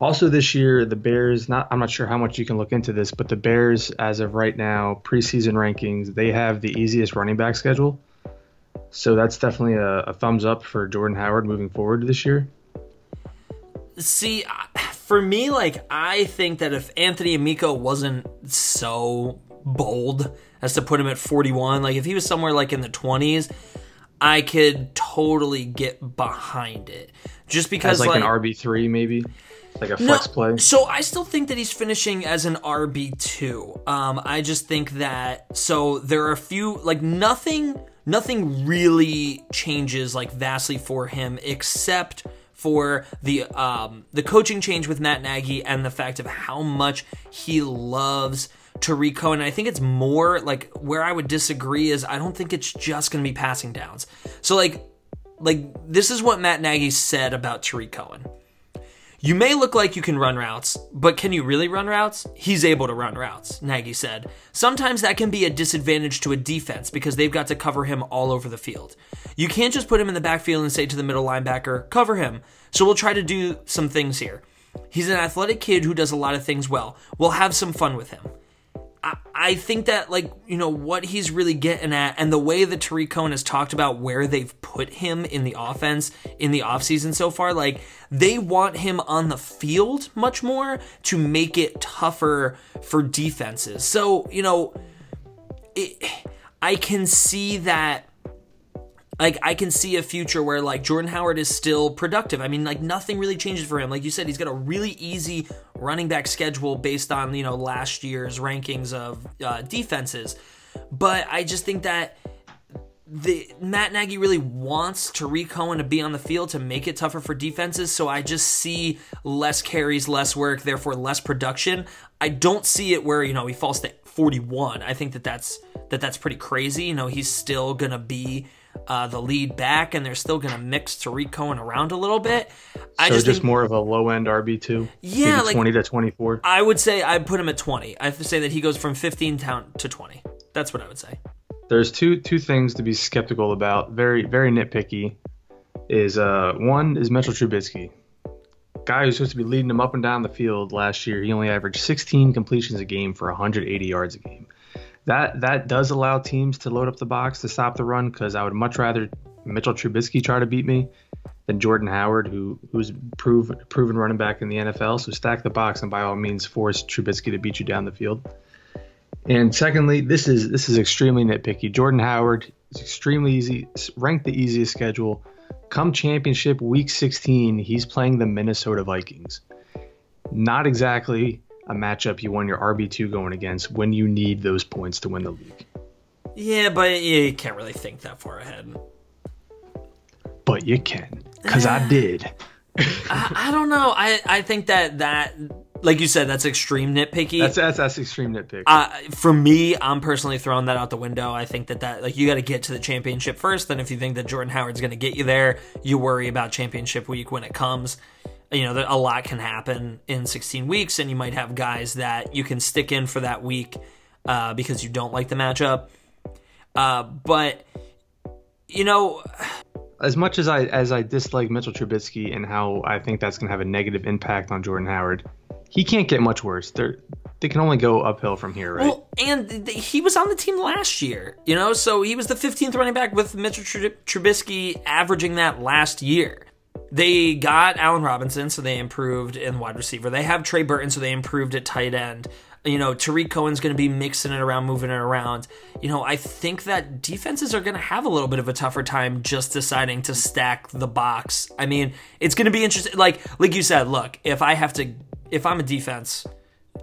Also, this year, the Bears, not I'm not sure how much you can look into this, but the Bears, as of right now, preseason rankings, they have the easiest running back schedule. So that's definitely a, a thumbs up for Jordan Howard moving forward this year. See, for me, like I think that if Anthony Amico wasn't so bold as to put him at 41, like if he was somewhere like in the 20s, I could totally get behind it. Just because As like, an RB3 maybe, like a flex play. So I still think that he's finishing as an RB two. Um, I just think that so there are a few like nothing, nothing really changes like vastly for him except for the um, the coaching change with Matt Nagy and the fact of how much he loves Tarik Cohen. I think it's more like where I would disagree is I don't think it's just going to be passing downs. So like like this is what Matt Nagy said about Tarik Cohen. You may look like you can run routes, but can you really run routes? He's able to run routes, Nagy said. Sometimes that can be a disadvantage to a defense because they've got to cover him all over the field. You can't just put him in the backfield and say to the middle linebacker, cover him. So we'll try to do some things here. He's an athletic kid who does a lot of things well. We'll have some fun with him. I, think that like you know what he's really getting at and the way that Tarik Cohen has talked about where they've put him in the offense in the offseason so far like they want him on the field much more to make it tougher for defenses. So you know it, I can see that like I can see a future where like Jordan Howard is still productive. I mean, like nothing really changes for him. Like you said, he's got a really easy running back schedule based on you know last year's rankings of uh, defenses. But I just think that the Matt Nagy really wants Tarik Cohen to be on the field to make it tougher for defenses. So I just see less carries, less work, therefore less production. I don't see it where you know he falls to 41. I think that that's that that's pretty crazy. You know he's still gonna be uh, the lead back, and they're still gonna mix Tarik Cohen around a little bit. I so just just, think, more of a low end RB two. Yeah, like- twenty to twenty four. I would say I'd put him at 20. I have to say that he goes from 15 down to 20. That's what I would say. There's two two things to be skeptical about. Very very nitpicky. Is uh one is Mitchell Trubisky, guy who's supposed to be leading them up and down the field last year. He only averaged 16 completions a game for 180 yards a game. That that does allow teams to load up the box to stop the run because I would much rather Mitchell Trubisky try to beat me than Jordan Howard, who who's prove, proven running back in the NFL. So stack the box and by all means force Trubisky to beat you down the field. And secondly, this is this is extremely nitpicky. Jordan Howard is extremely easy, ranked the easiest schedule. Come championship week 16, he's playing the Minnesota Vikings. Not exactly a matchup you want your RB2 going against when you need those points to win the league. Yeah, but you can't really think that far ahead. But you can, because I did. I, I don't know. I, I think that that, like you said, that's extreme nitpicky. That's that's, that's extreme nitpick. uh, for me, I'm personally throwing that out the window. I think that that like you got to get to the championship first. Then if you think that Jordan Howard's going to get you there, you worry about championship week when it comes. You know, a lot can happen in 16 weeks, and you might have guys that you can stick in for that week uh, because you don't like the matchup. Uh, but you know, as much as I as I dislike Mitchell Trubisky and how I think that's going to have a negative impact on Jordan Howard, he can't get much worse. They're they can only go uphill from here, right? Well, and th- th- he was on the team last year, you know, so he was the 15th running back with Mitchell Tru- Trubisky averaging that last year. They got Allen Robinson, so they improved in wide receiver. They have Trey Burton, so they improved at tight end. You know, Tarik Cohen's going to be mixing it around, moving it around. You know, I think that defenses are going to have a little bit of a tougher time just deciding to stack the box. I mean, it's going to be interesting. Like, like you said, look, if I have to, if I'm a defense,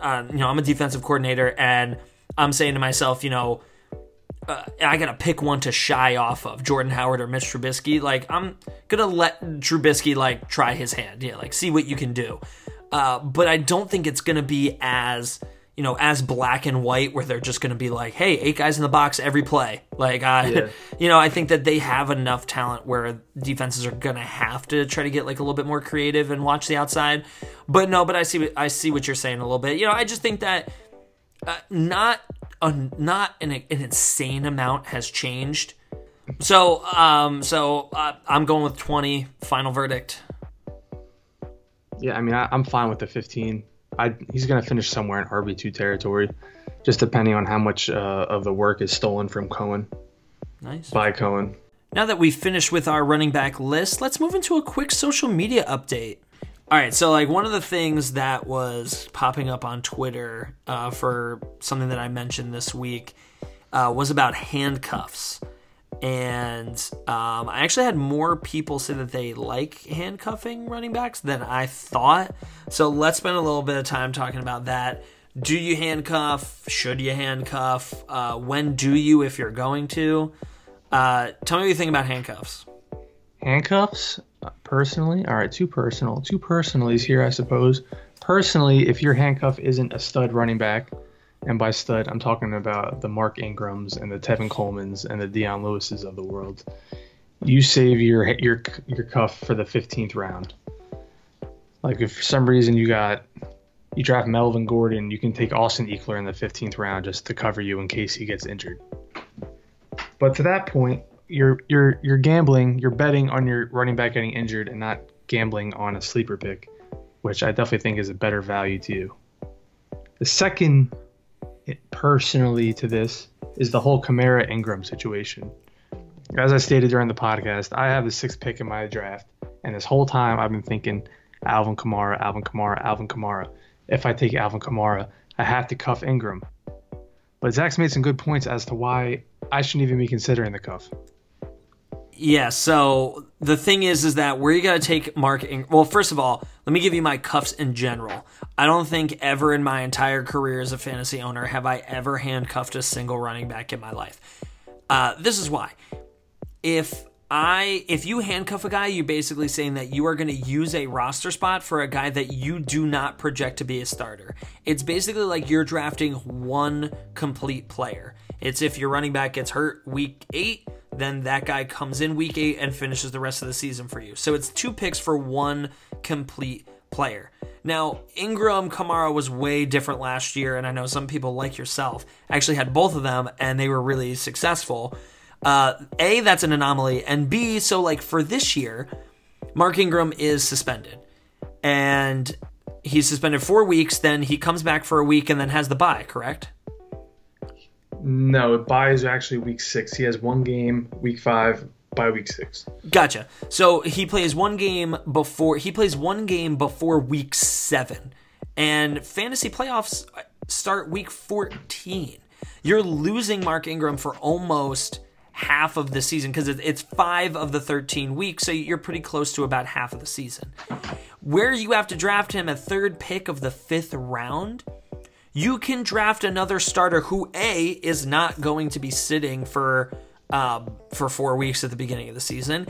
uh, you know, I'm a defensive coordinator, and I'm saying to myself, you know, uh, I gotta pick one to shy off of Jordan Howard or Mitch Trubisky. Like I'm gonna let Trubisky like try his hand, yeah, like see what you can do. Uh, but I don't think it's gonna be as you know as black and white where they're just gonna be like, hey, eight guys in the box every play. Like I, Yeah. you know, I think that they have enough talent where defenses are gonna have to try to get like a little bit more creative and watch the outside. But no, but I see what- I see what you're saying a little bit. You know, I just think that uh, not a, not an, an insane amount has changed. So um so uh, I'm going with 20 final verdict. yeah, I mean I, I'm fine with the 15. I he's going to finish somewhere in RB two territory, just depending on how much uh, of the work is stolen from Cohen Nice. by Cohen. Now that we've finished with our running back list, let's move into a quick social media update. All right, so like one of the things that was popping up on Twitter uh, for something that I mentioned this week uh, was about handcuffs. And um, I actually had more people say that they like handcuffing running backs than I thought. So let's spend a little bit of time talking about that. Do you handcuff? Should you handcuff? Uh, when do you, if you're going to? Uh, tell me what you think about handcuffs. Handcuffs, personally, all right, too personal. Two personalities here, I suppose. Personally, if your handcuff isn't a stud running back, and by stud, I'm talking about the Mark Ingrams and the Tevin Colemans and the Dion Lewis's of the world, you save your your your cuff for the 15th round. Like if for some reason you got you draft Melvin Gordon, you can take Austin Ekeler in the 15th round just to cover you in case he gets injured. But to that point, you're you're you're gambling, you're betting on your running back getting injured and not gambling on a sleeper pick, which I definitely think is a better value to you. The second personally to this is the whole Kamara Ingram situation. As I stated during the podcast, I have the sixth pick in my draft, and this whole time I've been thinking Alvin Kamara, Alvin Kamara, Alvin Kamara. If I take Alvin Kamara, I have to cuff Ingram. But Zach's made some good points as to why I shouldn't even be considering the cuff. Yeah, so the thing is, is that where you got to take Mark. Well, first of all, let me give you my cuffs in general. I don't think ever in my entire career as a fantasy owner have I ever handcuffed a single running back in my life. Uh, this is why. if I if you handcuff a guy, you're basically saying that you are going to use a roster spot for a guy that you do not project to be a starter. It's basically like you're drafting one complete player. It's if your running back gets hurt week 8, then that guy comes in week 8 and finishes the rest of the season for you. So it's two picks for one complete player. Now, Ingram Kamara was way different last year, and I know some people like yourself actually had both of them and they were really successful. Uh, a, that's an anomaly, and B, so like for this year, Mark Ingram is suspended, and he's suspended four weeks. Then he comes back for a week and then has the bye. Correct? No, bye is actually week six. He has one game, week five, by week six. Gotcha. So he plays one game before he plays one game before week seven, and fantasy playoffs start week fourteen. You're losing Mark Ingram for almost half of the season because it's five of the 13 weeks, so you're pretty close to about half of the season. Where you have to draft him a third pick of the fifth round, you can draft another starter who A is not going to be sitting for um, for four weeks at the beginning of the season.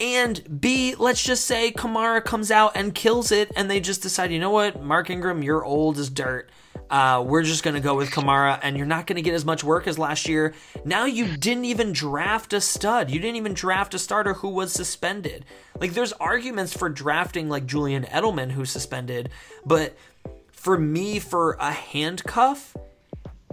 And B, let's just say Kamara comes out and kills it, and they just decide, you know what, Mark Ingram, you're old as dirt. Uh, we're just going to go with Kamara, and you're not going to get as much work as last year. Now you didn't even draft a stud. You didn't even draft a starter who was suspended. Like, there's arguments for drafting, like Julian Edelman, who's suspended, but for me, for a handcuff,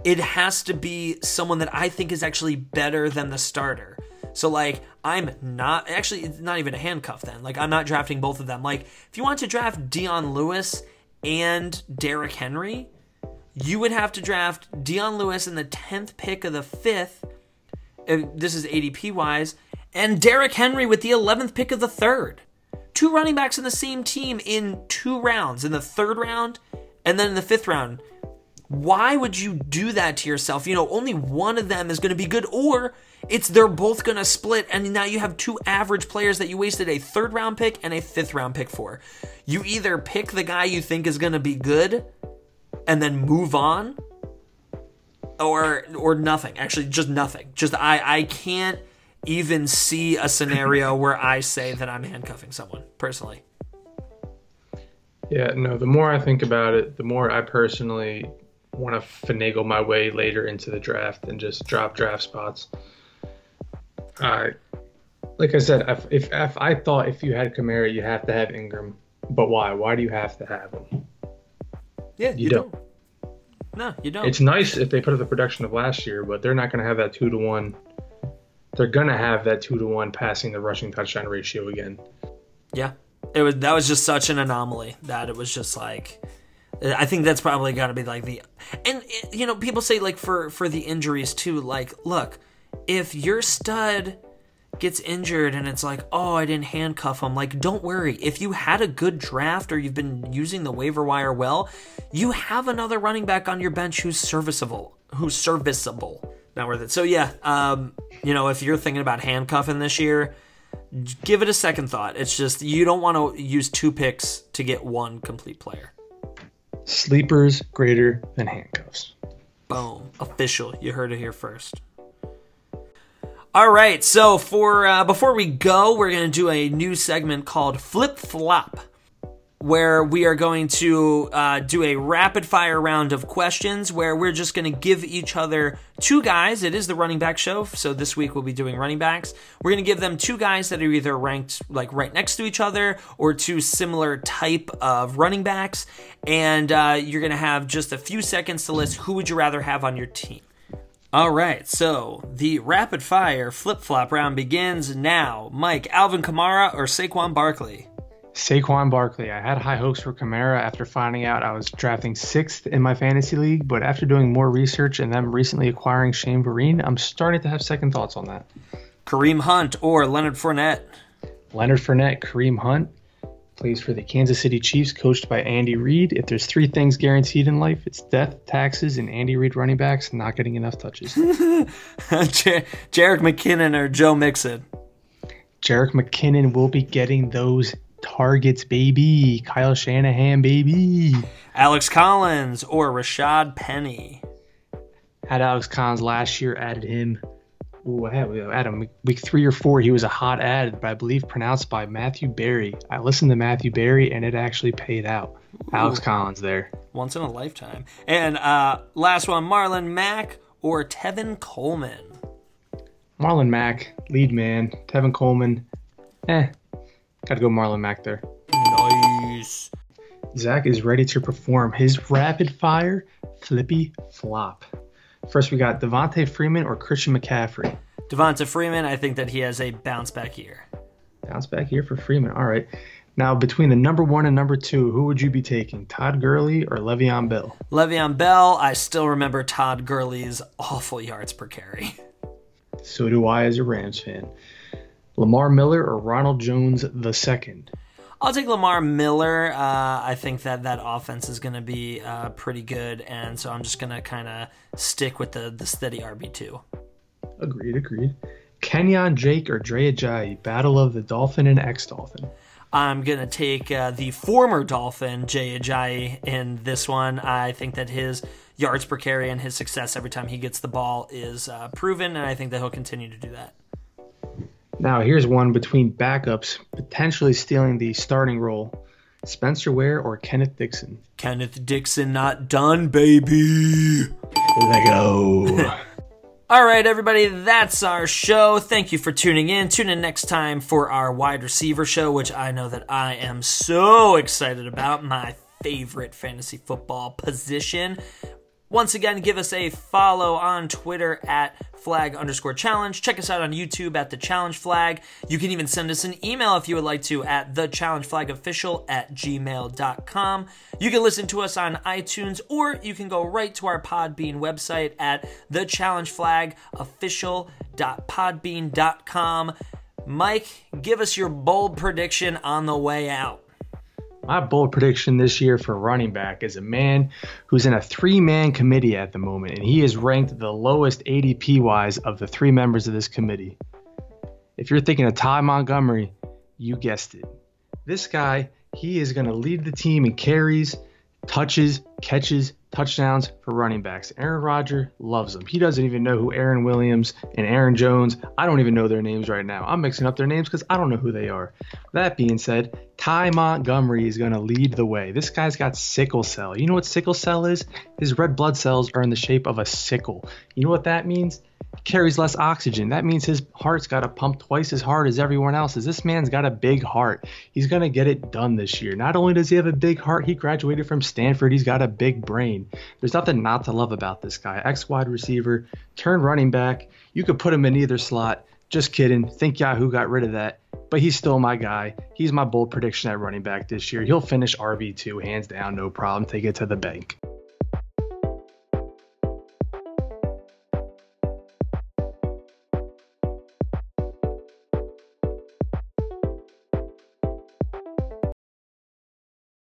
it has to be someone that I think is actually better than the starter. So like I'm not actually it's not even a handcuff then. Like I'm not drafting both of them. Like if you want to draft Dion Lewis and Derrick Henry, you would have to draft Dion Lewis in the 10th pick of the 5th. uh, This is ADP wise, and Derrick Henry with the 11th pick of the 3rd. Two running backs in the same team in two rounds, in the 3rd round and then in the 5th round. Why would you do that to yourself? You know, only one of them is going to be good, or it's they're both going to split, and now you have two average players that you wasted a third round pick and a fifth round pick for. You either pick the guy you think is going to be good and then move on, or or nothing. Actually, just nothing. Just I I can't even see a scenario where I say that I'm handcuffing someone personally. Yeah, no, the more I think about it, the more I personally want to finagle my way later into the draft and just drop draft spots. Uh, like I said, if, if, if I thought if you had Kamara, you have to have Ingram. But why? Why do you have to have him? Yeah, You don't. No, you don't. It's nice if they put up the production of last year, but they're not going to have that two to one. They're going to have that two to one passing the rushing touchdown ratio again. Yeah, it was that was just such an anomaly that it was just like I think that's probably got to be like the and you know people say like for for the injuries too like look if your stud gets injured and it's like oh I didn't handcuff him like don't worry if you had a good draft or you've been using the waiver wire well you have another running back on your bench who's serviceable who's serviceable not worth it so yeah um you know if you're thinking about handcuffing this year give it a second thought. It's just you don't want to use two picks to get one complete player. Sleepers greater than handcuffs. Boom, official. You heard it here first. All right, so for uh, before we go, we're gonna do a new segment called Flip Flop, where we are going to uh, do a rapid fire round of questions where we're just gonna give each other two guys. It is the running back show, so this week we'll be doing running backs. We're gonna give them two guys that are either ranked like right next to each other or two similar type of running backs, and uh, you're gonna have just a few seconds to list who would you rather have on your team. All right, so the rapid fire flip flop round begins now. Mike, Alvin Kamara or Saquon Barkley? Saquon Barkley. I had high hopes for Kamara after finding out I was drafting sixth in my fantasy league, but after doing more research and them recently acquiring Shane Vereen, I'm starting to have second thoughts on that. Kareem Hunt or Leonard Fournette? Leonard Fournette, Kareem Hunt plays for the Kansas City Chiefs, coached by Andy Reid. If there's three things guaranteed in life, it's death, taxes, and Andy Reid running backs not getting enough touches. Jar- Jerick McKinnon or Joe Mixon? Jerick McKinnon will be getting those targets, baby. Kyle Shanahan, baby. Alex Collins or Rashaad Penny? Had Alex Collins last year, added him Ooh, Adam week three or four. He was a hot ad, but I believe pronounced by Matthew Berry. I listened to Matthew Berry, and it actually paid out. Alex Collins there. Once in a lifetime. And uh, last one, Marlon Mack or Tevin Coleman. Marlon Mack, lead man. Tevin Coleman, eh. Got to go Marlon Mack there. Nice. Zach is ready to perform his rapid fire flippy flop. First, we got Devonta Freeman or Christian McCaffrey. Devonta Freeman, I think that he has a bounce back year. Bounce back here for Freeman. All right. Now, between the number one and number two, who would you be taking? Todd Gurley or Le'Veon Bell? Le'Veon Bell, I still remember Todd Gurley's awful yards per carry. So do I as a Rams fan. Lamar Miller or Ronald Jones the second? I'll take Lamar Miller. Uh, I think that that offense is going to be uh, pretty good, and so I'm just going to kind of stick with the the steady RB two. Agreed, agreed. Kenyan Drake or Jay Ajayi, battle of the Dolphin and ex Dolphin. I'm gonna take uh, the former Dolphin Jay Ajayi in this one. I think that his yards per carry and his success every time he gets the ball is uh, proven, and I think that he'll continue to do that. Now, here's one between backups potentially stealing the starting role Spencer Ware or Kenneth Dixon. Kenneth Dixon not done, baby. Let go. All right, everybody, that's our show. Thank you for tuning in. Tune in next time for our wide receiver show, which I know that I am so excited about. My favorite fantasy football position. Once again, give us a follow on Twitter at flag underscore challenge. Check us out on YouTube at the challenge flag. You can even send us an email if you would like to at the challenge flag official at gmail.com. You can listen to us on iTunes or you can go right to our Podbean website at the challenge flag official.podbean.com. Mike, give us your bold prediction on the way out. My bold prediction this year for running back is a man who's in a three man committee at the moment, and he is ranked the lowest ADP wise of the three members of this committee. If you're thinking of Ty Montgomery, you guessed it. This guy, he is going to lead the team in carries, touches, catches, touchdowns for running backs. Aaron Rodgers loves them. He doesn't even know who Aaron Williams and Aaron Jones. I don't even know their names right now. I'm mixing up their names because I don't know who they are. That being said, Ty Montgomery is going to lead the way. This guy's got sickle cell. You know what sickle cell is? His red blood cells are in the shape of a sickle. You know what that means? carries less oxygen. That means his heart's got to pump twice as hard as everyone else's. This man's got a big heart. He's going to get it done this year. Not only does he have a big heart, he graduated from Stanford. He's got a big brain. There's nothing not to love about this guy. X wide receiver, turn running back. You could put him in either slot. Just kidding. Think Yahoo got rid of that. But he's still my guy. He's my bold prediction at running back this year. He'll finish RB2 hands down, no problem. Take it to the bank.